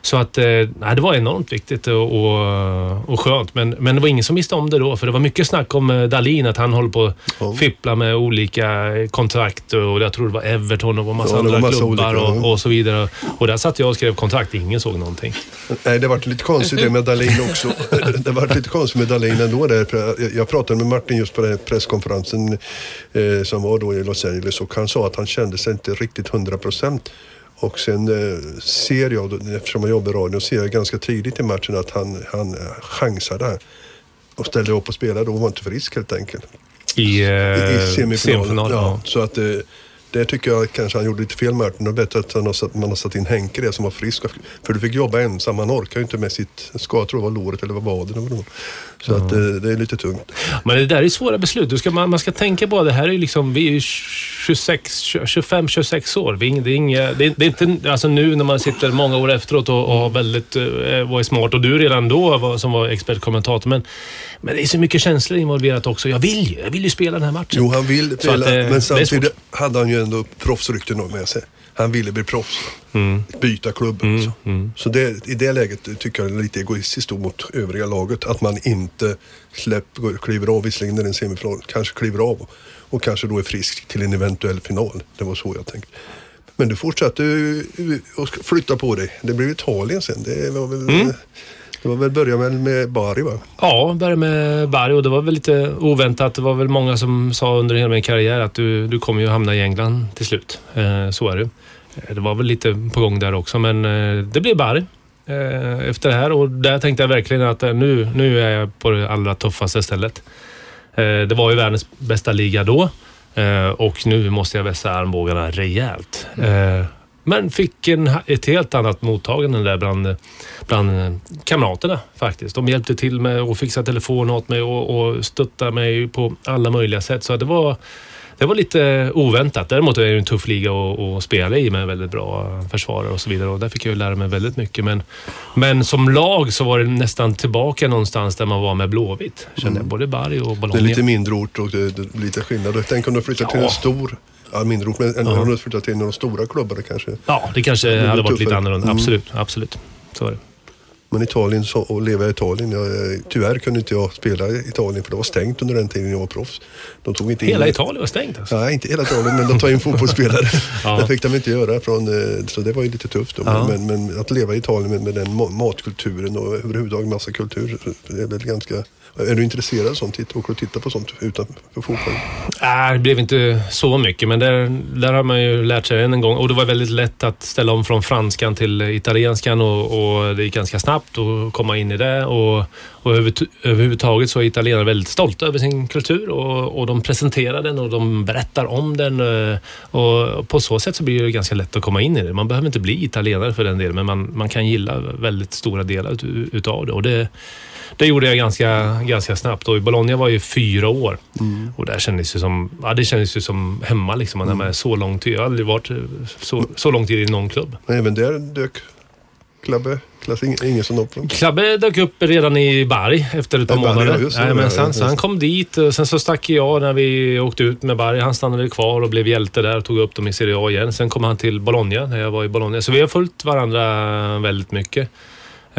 Speaker 4: Så att, eh, nej, det var enormt viktigt och, och, och skönt. Men, men det var ingen som visste om det då, för det var mycket snack om eh, Dahlin, att han håller på att fippla med olika kontrakt och jag tror det var Everton och massa
Speaker 1: Ja, var
Speaker 4: andra
Speaker 1: massa
Speaker 4: klubbar
Speaker 1: olika,
Speaker 4: och, och så vidare. Och där satt jag och skrev kontrakt, ingen såg någonting.
Speaker 1: Nej, det var lite konstigt det med Dahlin också. det var lite konstigt med Dahlin ändå där. Jag pratade med Martin just på den här presskonferensen eh, som var då i Los Angeles och han sa att han kände sig inte riktigt hundra procent. Och sen eh, ser jag, eftersom jag jobbar i radio, ser jag ganska tidigt i matchen att han, han eh, chansade och ställde upp och spelade och var inte frisk helt enkelt.
Speaker 4: I, eh,
Speaker 1: I, i semifinalen.
Speaker 4: semifinalen.
Speaker 1: ja.
Speaker 4: ja.
Speaker 1: Så att eh, det tycker jag kanske han gjorde lite fel Martin. Det är bättre att har man har satt in Henke det som var frisk. För du fick jobba ensam. Han orkar ju inte med sitt skad. Jag tror det var låret eller var vad det Så att eh, det är lite tungt.
Speaker 4: Men det där är svåra beslut. Du ska, man, man ska tänka på det här är liksom, vi är ju 26, 25-26 år. Vi är, det är, inga, det är, det är inte alltså nu när man sitter många år efteråt och, och har väldigt, eh, var smart. Och du redan då var, som var expertkommentator. Men, men det är så mycket känslor involverat också. Jag vill ju, jag vill ju spela den här matchen.
Speaker 1: Jo, han vill spela,
Speaker 4: eh, det
Speaker 1: men samtidigt hade han ju ändå proffsrykten med sig. Han ville bli proffs.
Speaker 4: Mm.
Speaker 1: Byta klubb.
Speaker 4: Mm.
Speaker 1: Alltså.
Speaker 4: Mm.
Speaker 1: Så det, i det läget tycker jag det är lite egoistiskt mot övriga laget. Att man inte släpper, kliver av, visserligen när det är en semifinal, kanske kliver av och kanske då är frisk till en eventuell final. Det var så jag tänkte. Men du fortsatte att flytta på dig. Det blev Italien sen. Det var väl,
Speaker 4: Mm.
Speaker 1: det var väl börja med, med Bari va?
Speaker 4: Ja, började med Barry och det var väl lite oväntat. Det var väl många som sa under hela min karriär att du, du kommer ju hamna i England till slut. Eh, så är det. Eh, Det var väl lite på gång där också, men eh, det blev Barry eh, efter det här och där tänkte jag verkligen att nu, nu är jag på det allra tuffaste stället. Det var ju världens bästa liga då och nu måste jag vässa armbågarna rejält. Eh, men fick en, ett helt annat mottagande där bland, bland kamraterna faktiskt. De hjälpte till med att fixa telefon åt mig och, och stötta mig på alla möjliga sätt. Så det var, det var lite oväntat. Däremot är det en tuff liga att, att spela i med väldigt bra försvarare och så vidare. Och där fick jag ju lära mig väldigt mycket. Men, men som lag så var det nästan tillbaka någonstans där man var med Blåvitt. Kände jag. Både Bari och
Speaker 1: Det är
Speaker 4: Bologna.
Speaker 1: lite mindre ort och det, det är lite skillnad. Tänk om du flyttar till
Speaker 4: Ja.
Speaker 1: en stor, ja mindre ort, men
Speaker 4: Ja.
Speaker 1: om du flyttar till en av de stora klubbarna kanske.
Speaker 4: Ja, det kanske
Speaker 1: blir
Speaker 4: hade varit lite
Speaker 1: tuffare.
Speaker 4: annorlunda.
Speaker 1: Mm.
Speaker 4: Absolut, absolut. Så är det.
Speaker 1: Men Italien så, och leva i Italien, jag, tyvärr kunde inte jag spela i Italien för det var stängt under den tiden jag var proffs. De tog inte
Speaker 4: Hela
Speaker 1: in,
Speaker 4: Italien var stängt alltså.
Speaker 1: Nej, inte hela Italien, men de tar in fotbollsspelare.
Speaker 4: Ja.
Speaker 1: Det fick de inte göra, från, eh, så det var ju lite tufft. Då.
Speaker 4: Ja.
Speaker 1: Men, men att leva i Italien med, med den ma- matkulturen och överhuvudtaget massa kultur, det är väl ganska... Är du intresserad av sånt? Åker du och tittar på sånt utanför fotbollen?
Speaker 4: Nej, det blev inte så mycket, men där, där har man ju lärt sig än en gång. Och det var väldigt lätt att ställa om från franskan till italienskan och, och det gick ganska snabbt att komma in i det. Och, och över, överhuvudtaget så är italienare väldigt stolta över sin kultur och, och de presenterar den och de berättar om den. Eh, och på så sätt så blir det ganska lätt att komma in i det. Man behöver inte bli italienare för den delen, men man, man kan gilla väldigt stora delar ut, utav det. Och det det gjorde jag ganska, ganska snabbt och i Bologna var jag ju fyra år. Och där kändes det som, ja, det kändes ju som hemma liksom. Man är med så lång tid. Jag har aldrig varit så, så lång tid i någon klubb.
Speaker 1: Men även där dök Klabbe, Ingesson upp.
Speaker 4: Klabbe dök upp redan i Bari efter ett par
Speaker 1: Bari,
Speaker 4: månader.
Speaker 1: ja.
Speaker 4: Jajamensan,
Speaker 1: Ja, just
Speaker 4: så han kom dit och sen så stack jag när vi åkte ut med Bari. Han stannade kvar och blev hjälte där och tog upp dem i Serie A igen. Sen kom han till Bologna när jag var i Bologna. Så vi har följt varandra väldigt mycket.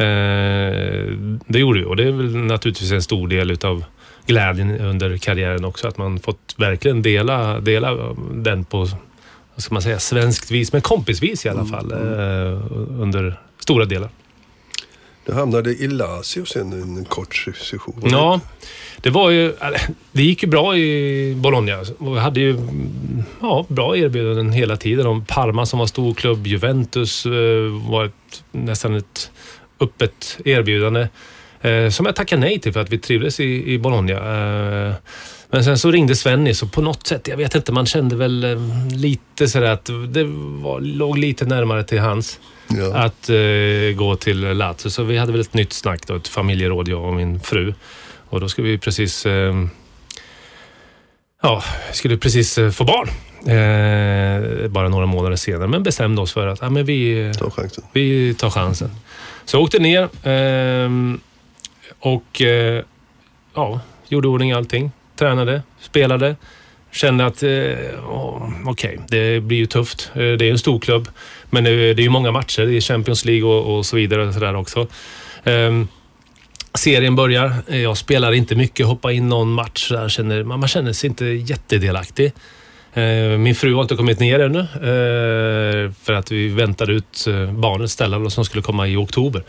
Speaker 4: Eh, det gjorde vi och det är väl naturligtvis en stor del utav glädjen under karriären också. Att man fått verkligen dela, dela den på, vad ska man säga, svenskt vis, men kompisvis i alla fall. Eh, under stora delar.
Speaker 1: Du hamnade i Lazio sen en kort session.
Speaker 4: Ja, det var ju... Det gick ju bra i Bologna. Vi hade ju mm, ja, bra erbjudanden hela tiden. Om Parma som var storklubb, Juventus eh, var ett, nästan ett öppet erbjudande. Eh, som jag tackade nej till för att vi trivdes i, i Bologna. Eh, men sen så ringde Svennis och på något sätt, jag vet inte, man kände väl eh, lite sådär att det var, låg lite närmare till hans
Speaker 1: Ja.
Speaker 4: att eh, gå till Lazio. Så vi hade väl ett nytt snack då, ett familjeråd, jag och min fru. Och då skulle vi precis... Eh, ja, skulle precis eh, få barn. Eh, bara några månader senare. Men bestämde oss för att ja, men vi,
Speaker 1: Ta chansen.
Speaker 4: vi tar chansen. Så jag åkte ner eh, och eh, ja, gjorde ordning allting. Tränade, spelade. Kände att, eh, okej, okej, det blir ju tufft. Eh, det är en stor klubb, men det, är ju många matcher. Det är Champions League och, och så vidare och så där också. Eh, serien börjar. Jag spelar inte mycket, hoppar in någon match. Där, känner, man man känner sig inte jättedelaktig. Eh, Min fru har inte kommit ner ännu eh, för att vi väntade ut eh, barnet Stella som skulle komma i oktober.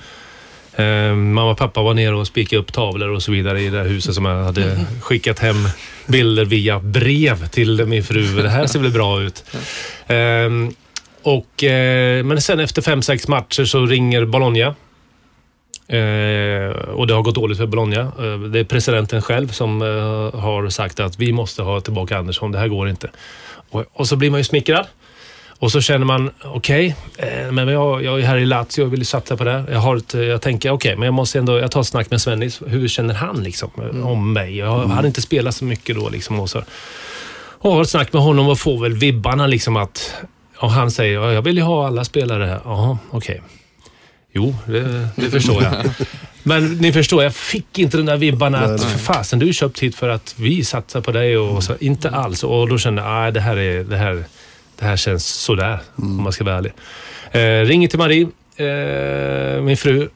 Speaker 4: Mamma och pappa var nere och spikade upp tavlor och så vidare i det här huset som jag hade skickat hem bilder via brev till min fru. Det här ser väl bra ut. Och, men sen efter fem, sex matcher så ringer Bologna. Eh, och det har gått dåligt för Bologna. Eh, det är presidenten själv som eh, har sagt att vi måste ha tillbaka Andersson. Det här går inte. Och, så blir man ju smickrad. Och så känner man, okej, eh, men jag, jag är här i Lazio och vill satsa på det. Jag, har ett, jag tänker, okej, men jag måste ändå, jag tar ett snack med Svennis. Hur känner han liksom eh, om mig? Jag hade inte spelat så mycket då liksom. Och, så, och har ett snack med honom och får väl vibbarna liksom att, och han säger, "Ja, jag vill ju ha alla spelare här. Jaha, okej. Jo, det, det förstår jag. Men ni förstår, jag fick inte de där vibbarna
Speaker 1: Nej,
Speaker 4: att
Speaker 1: nej.
Speaker 4: fasen, du är köpt hit för att vi satsar på dig och så. Inte alls. Och då kände jag, nej det här är, det här, det här känns sådär, om man ska vara ärlig. Eh, ringer till Marie, eh, min fru,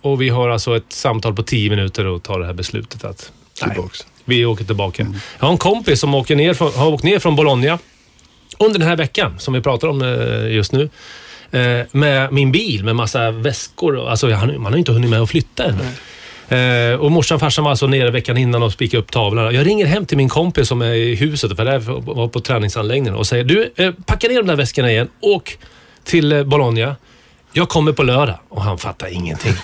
Speaker 4: och vi har alltså ett samtal på tio minuter och tar det här beslutet att nej, vi åker tillbaka. Jag har en kompis som åker ner har åkt ner från Bologna under den här veckan, som vi pratar om eh, just nu. Eh, med min bil med massa väskor. Alltså, man har ju inte hunnit med att flytta ännu. Eh, och morsan och farsan var alltså nere veckan innan och spikade upp tavlorna. Jag ringer hem till min kompis som är i huset, för det här var på träningsanläggningen och säger du, eh, packa ner de där väskorna igen. Åk till eh, Bologna. Jag kommer på lördag. Och han fattar ingenting.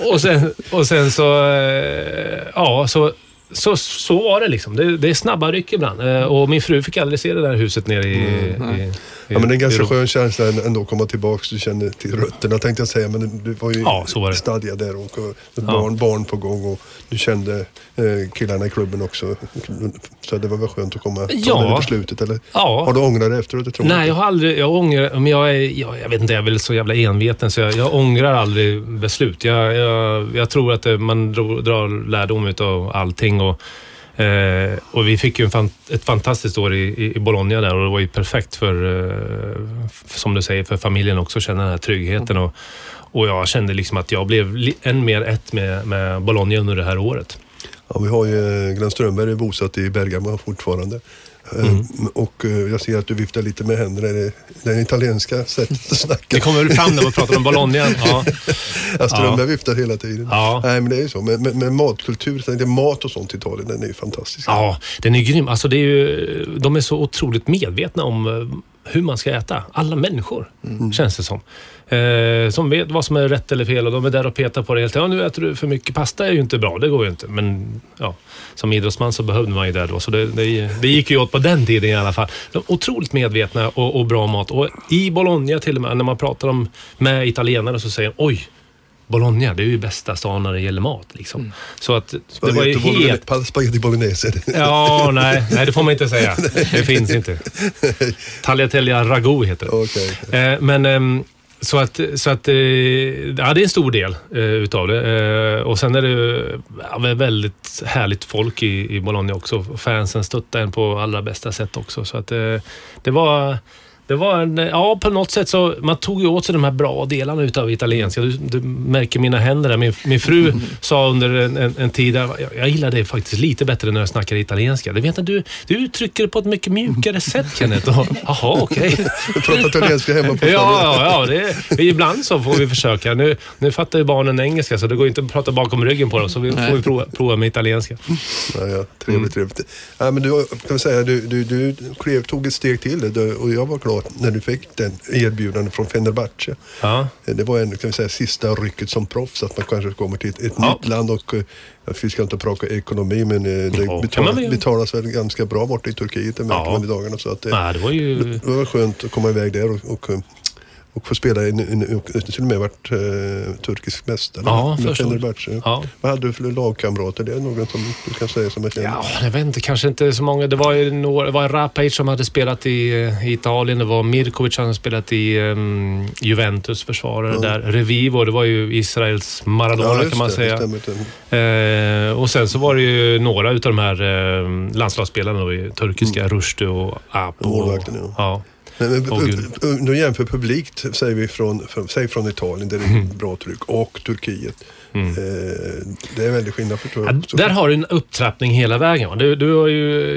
Speaker 4: och, sen, och sen så, eh, ja, så, så, så var det liksom. Det, det är snabba ryck ibland. Eh, och min fru fick aldrig se det där huset nere i... i, i
Speaker 1: Ja, men det är en ganska
Speaker 4: Rom.
Speaker 1: skön känsla ändå att komma tillbaka. Du känner till rötterna tänkte jag säga. Men du var ju
Speaker 4: Ja, var det.
Speaker 1: stadga där och och ett
Speaker 4: Ja.
Speaker 1: barn, barn på gång. Och du kände eh, killarna i klubben också. Så det var väl skönt att komma ta
Speaker 4: Ja.
Speaker 1: det beslutet. Eller
Speaker 4: Ja.
Speaker 1: har du ångrat dig efteråt? Jag tror
Speaker 4: Nej, jag har aldrig... Jag ångrar... Men jag, är, jag, jag vet inte, jag är väl så jävla enveten så jag, jag ångrar aldrig beslut. Jag, jag, jag tror att det, man drar, lärdom utav allting. Och, eh, och vi fick ju en fan, ett fantastiskt år i, i, Bologna där och det var ju perfekt för, eh, f- som du säger, för familjen också att känna den här tryggheten. Och, och jag kände liksom att jag blev än mer ett med, med Bologna under det här året.
Speaker 1: Ja, vi har ju eh, Glenn Strömberg är bosatt i Bergamo fortfarande. Eh,
Speaker 4: Mm.
Speaker 1: Och eh, jag ser att du viftar lite med händerna. Är det det italienska sättet att snacka?
Speaker 4: Det kommer väl fram när man pratar om Bologna. Ja.
Speaker 1: Ja, Strömberg viftar hela tiden.
Speaker 4: Ja.
Speaker 1: Nej, men det är ju så. Med, med, med matkultur, det mat och sånt i Italien, den är ju fantastisk.
Speaker 4: Ja, den är grym. Alltså det är ju, de är så otroligt medvetna om eh, hur man ska äta. Alla människor, känns det som. Eh, som vet vad som är rätt eller fel och de är där och petar på det hela tiden. Ja, nu äter du för mycket pasta är ju inte bra, det går ju inte. Men ja, som idrottsman så behövde man ju det då. Så det, det, det gick ju åt på den tiden i alla fall. De är otroligt medvetna och, och bra mat. Och i Bologna till och med, när man pratar om, med italienare så säger de oj, Bologna, det är ju bästa stan när det gäller mat. Liksom. Så att det var ju helt...
Speaker 1: Spaghetti bolognese.
Speaker 4: Ja, nej, nej, det får man inte säga. Det finns inte. Tagliatelle ragu heter det.
Speaker 1: Okej.
Speaker 4: Eh, men ehm, så att, så att eh, ja, det är en stor del eh, utav det. Eh, och sen är det ja, väldigt härligt folk i, i Bologna också. Fansen stöttar en på allra bästa sätt också. Så att eh, det var... Det var en, ja, på något sätt så man tog ju åt sig de här bra delarna utav italienska. Du, du märker mina händer där. Min, min fru sa under en, en, en tid, jag, jag gillar det faktiskt lite bättre när jag snackar italienska. Det vet du, du uttrycker det på ett mycket mjukare sätt Kenneth. Och, Jaha, okej.
Speaker 1: Du pratar italienska hemma på
Speaker 4: Ja, ja, ja det, ibland så får vi försöka. Nu, nu fattar ju barnen engelska så det går inte att prata bakom ryggen på dem. Så vi får vi prova, prova med italienska.
Speaker 1: Ja, ja, trevligt,
Speaker 4: Mm.
Speaker 1: trevligt. Ja, men du, kan säga, du, du, du klev, tog ett steg till och jag var glad när du fick den erbjudande från Fenerbahce.
Speaker 4: Ja.
Speaker 1: Det var en, kan vi säga, sista rycket som proffs, att man kanske kommer till ett, ett
Speaker 4: Ja.
Speaker 1: nytt land och eh, vi ska inte prata ekonomi men eh, det
Speaker 4: Ja,
Speaker 1: betalas,
Speaker 4: väl.
Speaker 1: betalas väl ganska bra borta i Turkiet, det märker
Speaker 4: Ja.
Speaker 1: man i dagarna. Så att, det,
Speaker 4: Nej, det var ju...
Speaker 1: det var skönt att komma iväg där och, och, eh, och få spela, en, en, och till och med varit eh, turkisk mästare
Speaker 4: Ja,
Speaker 1: med. Fenerbahce.
Speaker 4: Ja.
Speaker 1: Vad hade du för lagkamrater? Det är någon som du kan säga som är känd?
Speaker 4: Ja, jag vet inte, kanske inte så många. Det var ju några, det var Rapace som hade spelat i, eh, i Italien. Det var Mirkovic som hade spelat i um, Juventus försvarare där. Revivo, det var ju Israels Maradona
Speaker 1: just
Speaker 4: kan man
Speaker 1: det,
Speaker 4: säga.
Speaker 1: Det.
Speaker 4: Eh, och sen så var det ju några utav de här eh, landslagsspelarna då, i turkiska, Rushdu och Apo.
Speaker 1: Mm. Målvakten, ja.
Speaker 4: ja.
Speaker 1: Men, om du jämför publikt, säger vi från, från, säg från Italien där det är
Speaker 4: Mm.
Speaker 1: bra tryck, och Turkiet. Eh, det är väldigt skillnad förstår
Speaker 4: Ja, där har du en upptrappning hela vägen. va? Du, du har ju.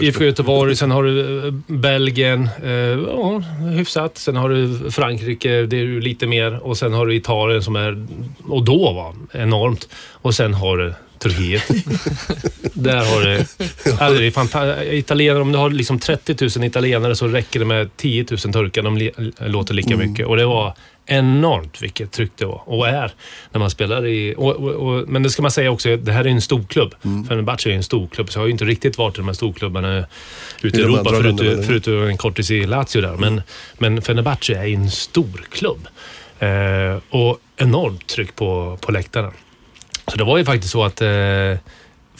Speaker 4: IFK Göteborg, sen har du eh, Belgien, eh, ja, hyfsat. Sen har du Frankrike, det är ju lite mer. Och sen har du Italien som är, och då var enormt. Och sen har du Turkiet. Där har du... Alltså det är fanta- italienare, om du har liksom 30 000 italienare så räcker det med 10 000 turkar. De låter lika
Speaker 1: Mm.
Speaker 4: mycket. Och det var enormt vilket tryck det var och är när man spelar i... Och, och, och, men det ska man säga också, det här är en storklubb.
Speaker 1: Mm.
Speaker 4: Fenerbahce är en storklubb, så jag har ju inte riktigt varit i de här storklubbarna ute i Europa förutom, förutom en kortis i Lazio där. Men, men Fenerbahce är en storklubb. Eh, och enormt tryck på, på läktarna. Så det var ju faktiskt så att eh,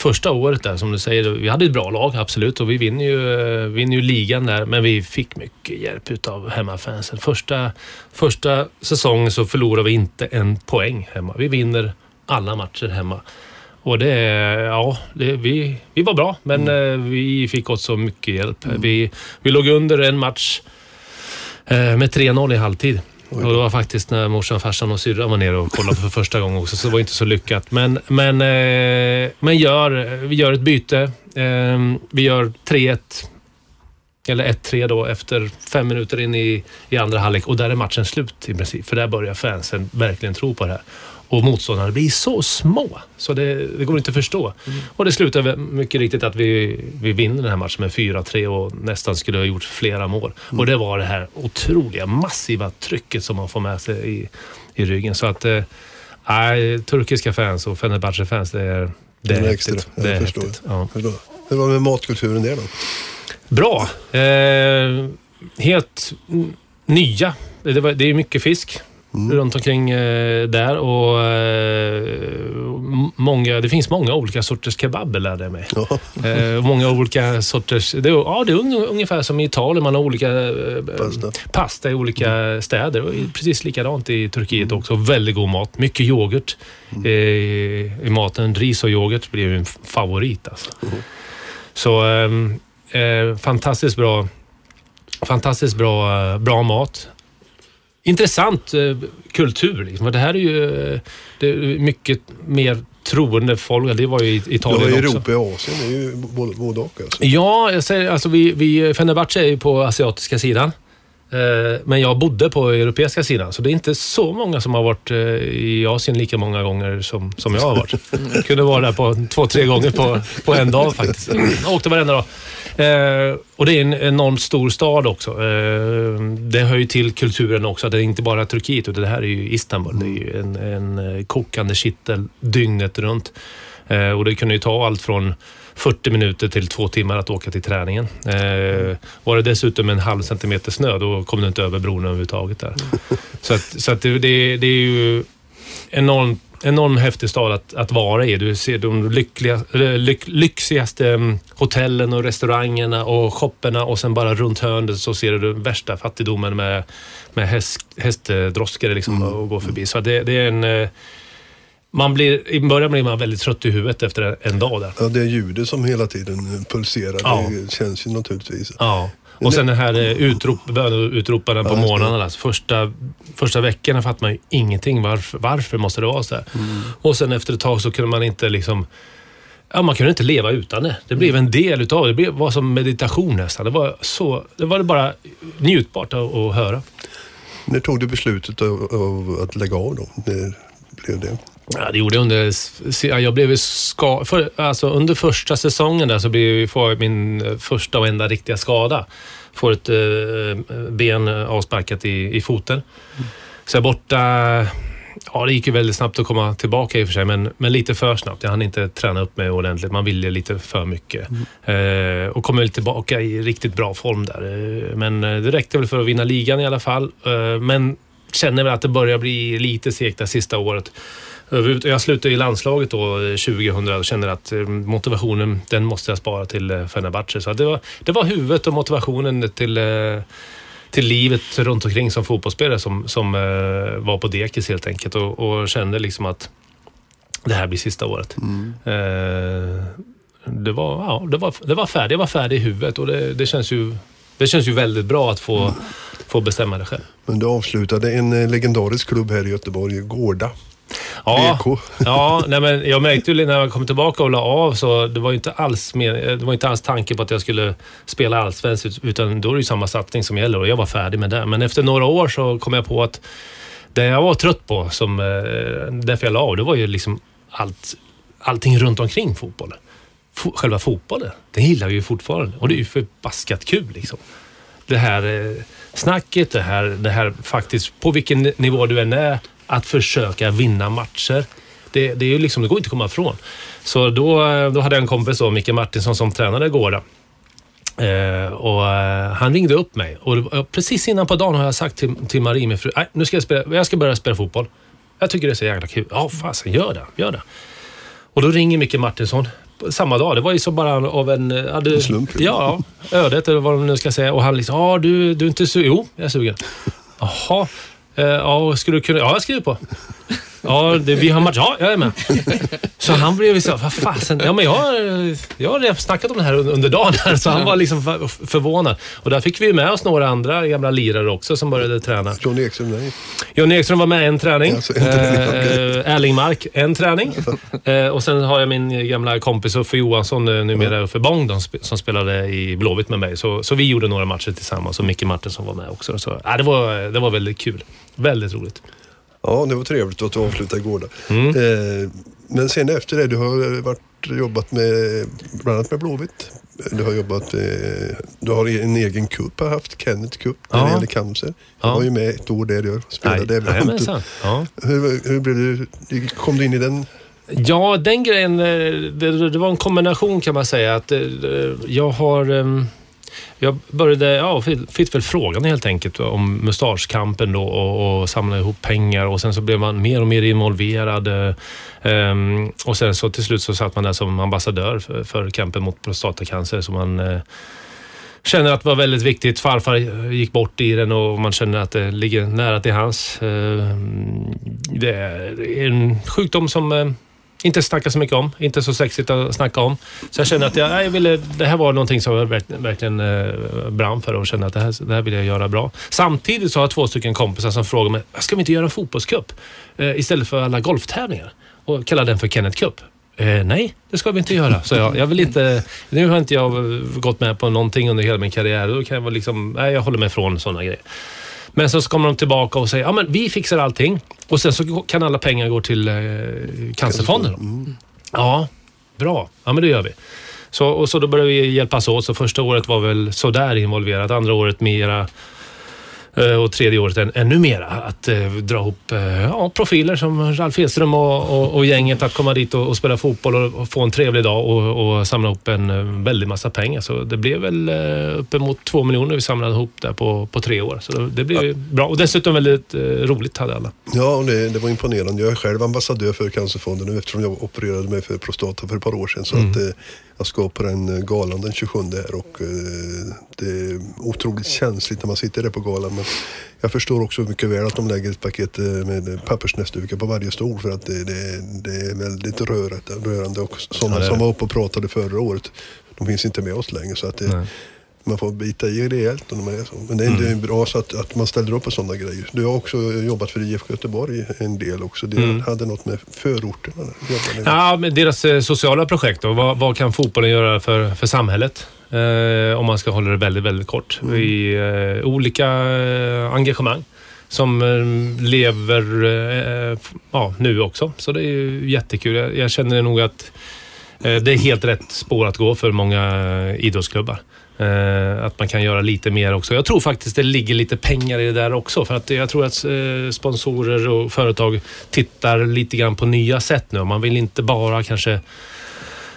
Speaker 4: första året där, som du säger, vi hade ett bra lag, absolut. Och vi vinner ju, eh, vinner ju ligan där, men vi fick mycket hjälp utav hemmafansen. Första, första säsongen så förlorade vi inte en poäng hemma. Vi vinner alla matcher hemma. Och det, ja, det, vi, vi var bra, men eh, vi fick också mycket hjälp. Vi, vi låg under en match eh, med 3-0 i halvtid. Och det var faktiskt när morsan, farsan och syrran var nere och kollade för första gången också, så det var inte så lyckat. Men, men, eh, men gör, vi gör ett byte. Eh, vi gör 3-1, eller 1-3 då, efter fem minuter in i, i andra halvlek. Och där är matchen slut i princip, för där börjar fansen verkligen tro på det här. Och motståndarna blir så små, så det, det går inte att förstå. Och det slutar mycket riktigt att vi, vi vinner den här matchen med 4-3 och nästan skulle ha gjort flera mål. Och det var det här otroliga, massiva trycket som man får med sig i, i ryggen. Så att, eh, nej, turkiska fans och Fenerbahce-fans, det är, det är
Speaker 1: Det är
Speaker 4: häftigt.
Speaker 1: extra.
Speaker 4: Det är
Speaker 1: Jag förstår.
Speaker 4: häftigt. Ja.
Speaker 1: Förstår. Hur var det med matkulturen där då?
Speaker 4: Bra. Eh, helt nya. Det, var, det är mycket fisk runt omkring eh, där och eh, många, det finns många olika sorters kebaber lärde jag mig. Eh, många olika sorters... Det är, ja, det är un, ungefär som i Italien. Man har olika
Speaker 1: Pasta.
Speaker 4: pasta i olika städer. Och precis likadant i Turkiet också. Väldigt god mat. Mycket yoghurt eh, i maten. Ris och yoghurt blir ju en favorit. Alltså. Så ehm, eh, fantastiskt bra fantastiskt bra, bra mat. Intressant eh, kultur. Liksom. Det här är ju det är mycket mer troende folk. Det var ju i Italien också.
Speaker 1: Europa och Asien, det är ju både, både och alltså.
Speaker 4: Ja, jag säger, alltså vi, vi, Fenerbahce är ju på asiatiska sidan. Eh, Men jag bodde på europeiska sidan, så det är inte så många som har varit eh, i Asien lika många gånger som, som jag har varit. Jag kunde vara där på två, tre gånger på, på en dag faktiskt. Jag åkte varenda dag. Eh, och det är en enormt stor stad också. Eh, det hör ju till kulturen också. Det är inte bara Turkiet, utan det här är ju Istanbul. Det är ju en, en kokande kittel dygnet runt. Eh, och det kunde ju ta allt från 40 minuter till två timmar att åka till träningen. Eh, var det dessutom en halv centimeter snö, då kom du inte över bron överhuvudtaget där. Så, att, så att det, det, det är ju enormt enormt häftig stad att, att vara i. Du ser de lyckliga, lyck, lyxigaste mm, hotellen och restaurangerna och shopperna och sen bara runt hörnet så ser du den värsta fattigdomen med, med häst, hästdroskor liksom och gå förbi. Så det, det är en... Man blir, I början blir man väldigt trött i huvudet efter en, dag där.
Speaker 1: Ja, det ljudet som hela tiden pulserar,
Speaker 4: Ja.
Speaker 1: det känns ju naturligtvis.
Speaker 4: Ja. Och sen den här eh, utrop, på
Speaker 1: Ja, det.
Speaker 4: morgnarna. Alltså första, första veckorna fattar man ju ingenting. Varför, varför måste det vara så här? Och sen efter ett tag så kunde man inte liksom... Ja, man kunde inte leva utan det. Det blev en del utav det. Det blev- var som meditation nästan. Det var, så, det var bara njutbart att, att höra.
Speaker 1: När tog du beslutet av, av att lägga av då? När blev det?
Speaker 4: Ja, det gjorde jag under... Jag blev ju ska, för, alltså under första säsongen där så blev jag, min eh, första och enda riktiga skada. Får ett eh, ben avsparkat i, i foten. Så jag är borta... Ja, det gick ju väldigt snabbt att komma tillbaka i och för sig, men, men lite för snabbt. Jag hann inte träna upp mig ordentligt. Man ville lite för mycket. Eh, och kom väl tillbaka i riktigt bra form där. Eh, men eh, det räckte väl för att vinna ligan i alla fall. Eh, men känner väl att det börjar bli lite segt det sista året. Jag slutade i landslaget då eh, 2000 och känner att eh, motivationen, den måste jag spara till eh, Fenerbahce. Så det, var, det var huvudet och motivationen till, eh, till livet runt omkring som fotbollsspelare som, som eh, var på dekis helt enkelt och, och kände liksom att det här blir sista året. Eh, det, var, ja, det, var, det var färdigt. Jag var färdig i huvudet och det, det, känns, ju, det känns ju väldigt bra att få, få bestämma det själv.
Speaker 1: Men du avslutade en eh, legendarisk klubb här i Göteborg, Gårda.
Speaker 4: Ja,
Speaker 1: BK.
Speaker 4: ja nej men jag märkte ju när jag kom tillbaka och la av så det var ju inte alls, med, det var inte alls tanke på att jag skulle spela allsvenskt utan då är det ju samma satsning som gäller och jag var färdig med det. Men efter några år så kom jag på att det jag var trött på, som, eh, därför jag la av, det var ju liksom allt, allting runt omkring fotbollen. Fo- själva fotbollen, den gillar vi ju fortfarande och det är ju förbaskat kul liksom. Det här eh, snacket, det här, det här faktiskt, på vilken nivå du än är, att försöka vinna matcher. Det, det, är ju liksom, det går inte att komma ifrån. Så då, eh, då hade jag en kompis, då, Micke Martinsson, som tränade Gårda. Eh, och, eh, han ringde upp mig och var- precis innan på dagen har jag sagt till, till Marie, min fru, nu ska jag, spela, jag ska börja spela fotboll. Jag tycker det är så jäkla kul. Ja, fasen, gör det. Gör det. Och då ringer Micke Martinsson samma dag. Det var ju så bara av en... ja, det-
Speaker 1: En slump.
Speaker 4: Ja, ödet eller vad de nu ska säga. Och han liksom, ja du, du är inte sugen? Jo, jag är sugen. Jaha. Eh, ja, skulle du kunna... Ja, jag skriver på. Ja, det, vi har match. Ja, jag är med. Så han blev så vad fasen. Ja, men jag, jag har snackat om det här under dagen. Här, så han var liksom för- förvånad. Och där fick vi med oss några andra gamla lirare också som började träna.
Speaker 1: John Ekström, nej.
Speaker 4: John Ekström var med en träning.
Speaker 1: Alltså, en träning,
Speaker 4: Eh, Erling Mark, en träning. Eh, och sen har jag min gamla kompis Uffe Johansson, eh, numera Uffe de sp- som spelade i Blåvitt med mig. Så, så vi gjorde några matcher tillsammans och Micke Martinsson var med också. Så, ja, det, var, det var väldigt kul. Väldigt roligt.
Speaker 1: Ja, det var trevligt att du avslutade igår.
Speaker 4: Mm.
Speaker 1: Eh, men sen efter det, du har varit, jobbat med, bland annat med Blåvitt. Du har jobbat, eh, du har en egen cup, har haft Kenneth Cup när
Speaker 4: Ja.
Speaker 1: det gäller cancer. Jag
Speaker 4: Ja.
Speaker 1: var ju med ett år där jag spelade.
Speaker 4: Nej, jajamensan. ja.
Speaker 1: hur, hur blev du, kom du in i den?
Speaker 4: Ja, den grejen, eh, det, det var en kombination kan man säga. Att eh, jag har... Jag började, ja, fick- väl frågan helt enkelt om mustaschkampen då och, och samla ihop pengar och sen så blev man mer och mer involverad. Um, Och sen så till slut så satt man där som ambassadör för, för kampen mot prostatacancer. Så man uh, känner att det var väldigt viktigt. Farfar gick bort i den och man känner att det ligger nära till hans. Uh, Det är en sjukdom som uh, inte snacka så mycket om, inte så sexigt att snacka om. Så jag kände att jag, jag ville, det här var någonting som jag verkligen eh, brann för och kände att det här, det här vill jag göra bra. Samtidigt så har jag två stycken kompisar som frågar mig, ska vi inte göra en fotbollscup eh, istället för alla golftävlingar och kalla den för Kenneth Cup? Eh, nej, det ska vi inte göra. Så jag, jag vill inte, nu har inte jag eh, gått med på någonting under hela min karriär. Då kan jag vara liksom, nej, jag håller mig ifrån sådana grejer. Men så kommer de tillbaka och säger, ja men vi fixar allting och sen så kan alla pengar gå till eh, Cancerfonden.
Speaker 1: Mm.
Speaker 4: Ja, bra. Ja, men det gör vi. Så, och så då började vi hjälpas åt. Så första året var väl sådär involverat. Andra året mera. Eh, Och tredje året än, ännu mera. Att eh, dra ihop eh, ja, profiler som Ralf Edström och, och, och gänget. Att komma dit och, och spela fotboll och, och få en trevlig dag och, samla ihop en eh, väldig massa pengar. Så det blev väl eh, uppemot två miljoner vi samlade ihop där på, på tre år. Så det, det blev ju bra. Och dessutom väldigt eh, roligt hade alla.
Speaker 1: Ja, och det, det var imponerande. Jag är själv ambassadör för Cancerfonden nu eftersom jag opererade mig för prostata för ett par år sedan. Så
Speaker 4: Mm.
Speaker 1: att, eh, jag ska på den galan den 27 här och det är otroligt känsligt när man sitter där på galan. Men jag förstår också mycket väl att de lägger ett paket eh, med pappersnäsdukar på varje stol för att det, det, det är väldigt rörande. rörande. Och sådana
Speaker 4: Ja,
Speaker 1: som var uppe och pratade förra året, de finns inte med oss längre. Så att det, man får bita i rejält om de är så. Men det är
Speaker 4: Mm.
Speaker 1: inte bra så att, att man ställer upp på sådana grejer. Du har också jobbat för IFK Göteborg en del också. Det
Speaker 4: Mm.
Speaker 1: hade något med förorterna. Med?
Speaker 4: Ja, men deras eh, sociala projekt då. Vad, vad kan fotbollen göra för, för samhället? Eh, om man ska hålla det väldigt, väldigt kort. I eh, olika eh, engagemang som eh, lever eh, ja, nu också. Så det är ju jättekul. Jag, jag känner nog att det är helt rätt spår att gå för många idrottsklubbar. Att man kan göra lite mer också. Jag tror faktiskt det ligger lite pengar i det där också. För att jag tror att sponsorer och företag tittar lite grann på nya sätt nu. Man vill inte bara kanske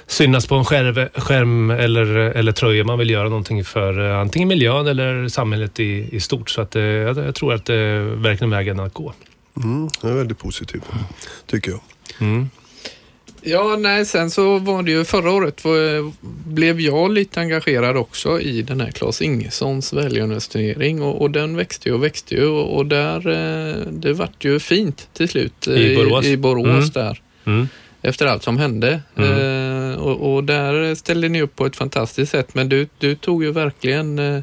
Speaker 4: synas på en skärv, skärm eller, eller tröja. Man vill göra någonting för eh, antingen miljön eller samhället i, i stort. Så att, eh, jag, jag tror att det är verkligen vägen att gå.
Speaker 1: Mm, det är väldigt positivt, tycker jag.
Speaker 4: Mm.
Speaker 2: Ja, nej, sen så var det ju förra året var, blev jag lite engagerad också i den här Claes Ingessons välgörenhetsturnering och, och den växte ju och växte ju och, och där, eh, det vart ju fint till slut eh,
Speaker 4: I Borås.
Speaker 2: i Borås
Speaker 4: Mm.
Speaker 2: där.
Speaker 4: Mm.
Speaker 2: Efter allt som hände.
Speaker 4: Mm.
Speaker 2: Eh, och, och där ställde ni upp på ett fantastiskt sätt men du, du tog ju verkligen eh,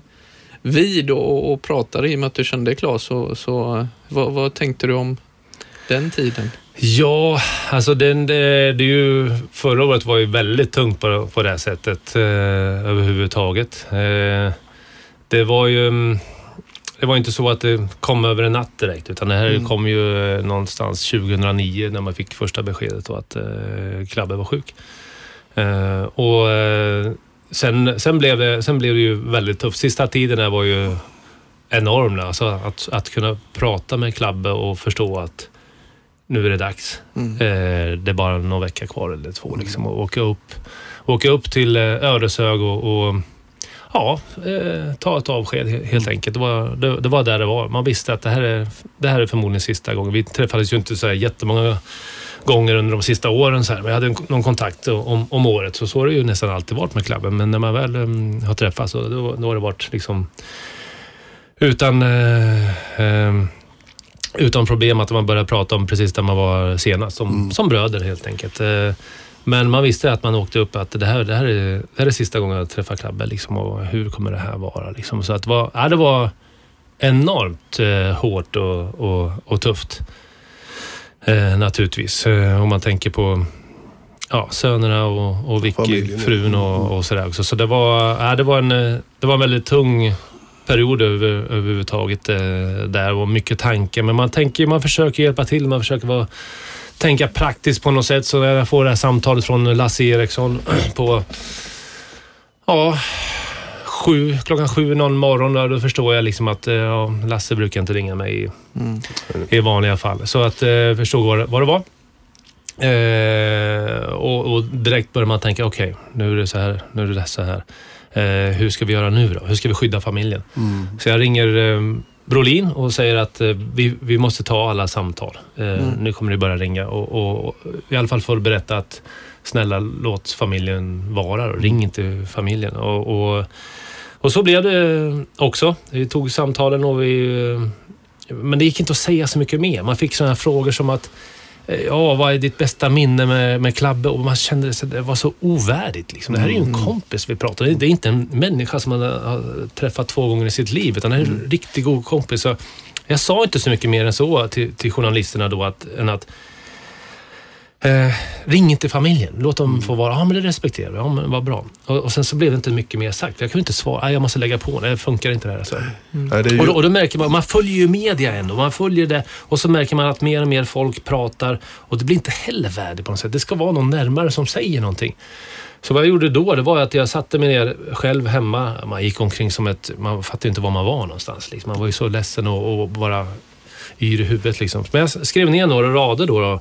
Speaker 2: vid och, och pratade i och med att du kände Claes. Så, så eh, vad, vad tänkte du om den tiden?
Speaker 4: Ja, alltså den, det, det är ju, förra året var ju väldigt tungt på, på det här sättet eh, överhuvudtaget. Eh, det var ju mm, det var inte så att det kom över en natt direkt utan det här
Speaker 2: Mm.
Speaker 4: kom ju eh, någonstans 2009 när man fick första beskedet då att eh, Klabbe var sjuk. Eh, och eh, sen, sen, blev det, sen blev det ju väldigt tufft. Sista tiden där var ju enorm. Alltså att, att kunna prata med Klabbe och förstå att nu är det dags.
Speaker 2: Mm.
Speaker 4: Eh, det är bara någon vecka kvar eller två. Liksom, och åka, upp, åka upp till eh, Ödeshög och, och ja, eh, ta ett avsked he- helt enkelt. Det var, det, det var där det var. Man visste att det här är, det här är förmodligen sista gången. Vi träffades ju inte så här jättemånga gånger under de sista åren. Så här. Vi hade en, någon kontakt om, om året. Så så har det ju nästan alltid varit med klubben. Men när man väl um, har träffats, då, då har det varit liksom utan... Eh, eh, utan problem att man började prata om precis där man var senast, som,
Speaker 1: Mm.
Speaker 4: som bröder helt enkelt. Eh, Men man visste att man åkte upp att det här, det här, är, det här är sista gången jag träffar Klabbe liksom, och hur kommer det här vara? Liksom. Så att det, var, ja, det var enormt eh, hårt och, och, och tufft. Eh, naturligtvis. Eh, om man tänker på ja, sönerna och, och Vicky,
Speaker 1: Familjen,
Speaker 4: frun och, och sådär också. Så det var, ja, det, var en, det var en väldigt tung period över, överhuvudtaget eh, där och mycket tankar. Men man tänker, man försöker hjälpa till, man försöker vara, tänka praktiskt på något sätt. Så när jag får det här samtalet från Lasse Eriksson på ja, sju, klockan sju någon morgon, då, då förstår jag liksom att eh, ja, Lasse brukar inte ringa mig i,
Speaker 2: Mm.
Speaker 4: i vanliga fall. Så att eh, förstod vad, det- vad det var. Eh, och, och direkt börjar man tänka, okej, nu är det så här, nu är det så här. Eh, hur ska vi göra nu då? Hur ska vi skydda familjen?
Speaker 1: Mm.
Speaker 4: Så jag ringer eh, Brolin och säger att eh, vi, vi måste ta alla samtal. Eh,
Speaker 2: Mm.
Speaker 4: Nu kommer det börja ringa och, och, i alla fall få berätta att snälla låt familjen vara och ring inte familjen. Och, och, och så blev det också. Vi tog samtalen och vi... eh, Men det gick inte att säga så mycket mer. Man fick sådana här frågor som att Ja, vad är ditt bästa minne med, med Klabbe? Och man kände att det var så ovärdigt. Liksom. Det här är ju en kompis vi pratar om. Det är inte en människa som man har träffat två gånger i sitt liv, utan det är en riktigt god kompis. Så jag sa inte så mycket mer än så till, till journalisterna då, att, än att Eh, ring inte familjen. Låt dem få vara. Ja, men det respekterar vi. Ja, men vad bra. Och, och sen så blev det inte mycket mer sagt. Jag kunde inte svara. Nej, jag måste lägga på. Det funkar inte det här. Så.
Speaker 1: Nej, det är ju,
Speaker 4: Och, då, och då märker man, man följer ju media ändå. Man följer det och så märker man att mer och mer folk pratar och det blir inte heller värde på något sätt. Det ska vara någon närmare som säger någonting. Så vad jag gjorde då, det var att jag satte mig ner själv hemma. Man gick omkring som ett... Man fattade inte var man var någonstans. Liksom. Man var ju så ledsen och, och bara yr i huvudet. Liksom. Men jag skrev ner några rader då. då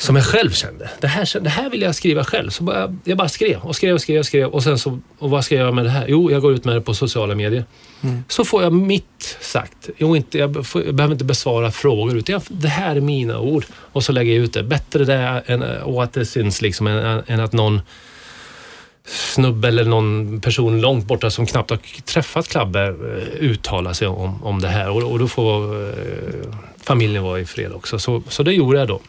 Speaker 4: som jag själv kände. Det här, det här vill jag skriva själv. Så bara, jag bara skrev och skrev och skrev och skrev. Och sen så, och vad ska jag göra med det här? Jo, jag går ut med det på sociala medier. Så får jag mitt sagt. Jo, inte, jag, får, jag behöver inte besvara frågor. Utan jag, det här är mina ord. Och så lägger jag ut det. Bättre det än, och att det syns liksom, än, än att någon snubbe eller någon person långt borta som knappt har träffat Klabbe eh, uttalar sig om, om det här. Och, och då får eh, familjen vara i fred också. Så, så det gjorde jag då.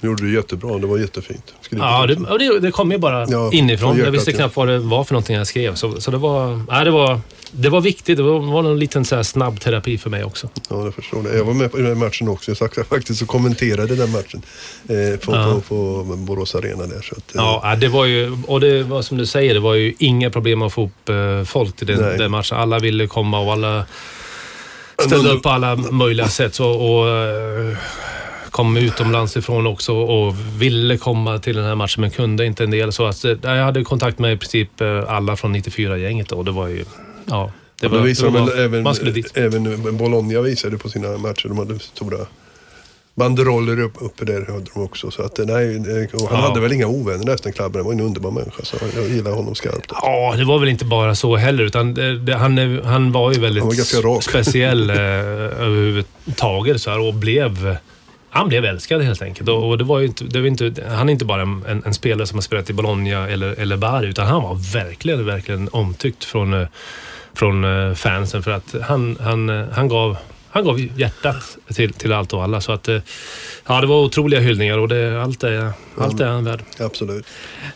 Speaker 1: Gjorde du jättebra. Det var jättefint. Skrivet
Speaker 4: Ja, det, det, det kom ju bara
Speaker 1: Ja,
Speaker 4: inifrån.
Speaker 1: från
Speaker 4: Jag visste knappt vad det var för någonting jag skrev. Så, så det, var, nej, det, var, det var viktigt. Det var, var en liten så här snabb terapi för mig också.
Speaker 1: Ja, jag förstår det. Jag var med på den matchen också. Jag satt faktiskt och kommenterade den matchen eh, på,
Speaker 4: Ja.
Speaker 1: på, på Borås Arena där. Så att, eh,
Speaker 4: Ja, det var ju, och det var som du säger, det var ju inga problem att få upp eh, folk till den,
Speaker 1: Nej.
Speaker 4: den matchen. Alla ville komma och alla ställde upp på alla möjliga sätt. Så, och eh, kom utomlands ifrån också och ville komma till den här matchen men kunde inte en del. Så att, eh, jag hade kontakt med i princip eh, alla från 94-gänget och det var ju... Ja, det var,
Speaker 1: visade
Speaker 4: det
Speaker 1: de
Speaker 4: var,
Speaker 1: väl även,
Speaker 4: man skulle dit.
Speaker 1: även Bologna visade på sina matcher. De hade stora banderoller upp, uppe där hade de också. Så att, eh, nej, han
Speaker 4: Ja.
Speaker 1: hade väl inga ovänner efter klubben. Han var en underbar människa. Så jag gillar honom skarpt.
Speaker 4: Ja, det var väl inte bara så heller, utan det, han, han var ju väldigt
Speaker 1: var
Speaker 4: speciell överhuvudtaget så här, och blev... Han blev älskad helt enkelt. Och, och det var ju inte, det var inte, han är inte bara en, en, en spelare som har spelat i Bologna eller, eller Bari, utan han var verkligen, verkligen omtyckt från, eh, från eh, fansen. För att han, han, eh, han gav han gav hjärtat till, till allt och alla. Så att, ja, det var otroliga hyllningar och det, allt, är, allt är han värd.
Speaker 1: Absolut.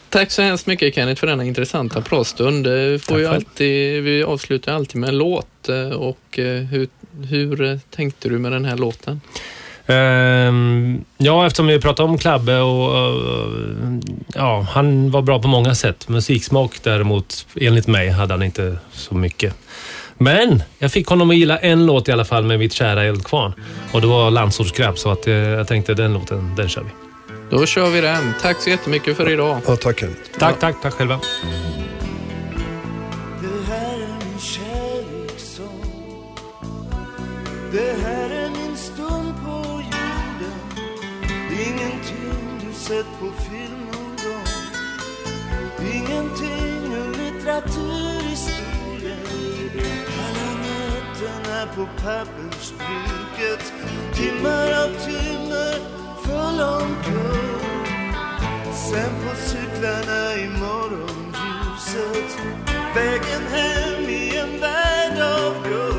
Speaker 2: Tack så hemskt mycket Kenneth för denna intressanta pratstund. Vi, får
Speaker 4: Tack
Speaker 2: ju alltid, vi avslutar alltid med en låt och hur, hur tänkte du med den här låten?
Speaker 4: Ehm, ja, eftersom vi pratade om Klabbe och ja, han var bra på många sätt. Musiksmak däremot, enligt mig, hade han inte så mycket. Men jag fick honom att gilla en låt i alla fall med mitt kära Eldkvarn. Och det var Landsortsgrabb, så att, eh, jag tänkte den låten, den kör vi.
Speaker 2: Då kör vi den. Tack så jättemycket för idag.
Speaker 1: Ja, tack.
Speaker 4: Tack, tack, tack själva.
Speaker 3: Det här är min stund på jorden. Ingenting du sett på film någon gång. Ingenting ur litteraturhistorien Alla nätterna på pappersbruket. Timmar av timmar full långt kör Sen på cyklarna i morgonljuset. Vägen hem i en värld av guld.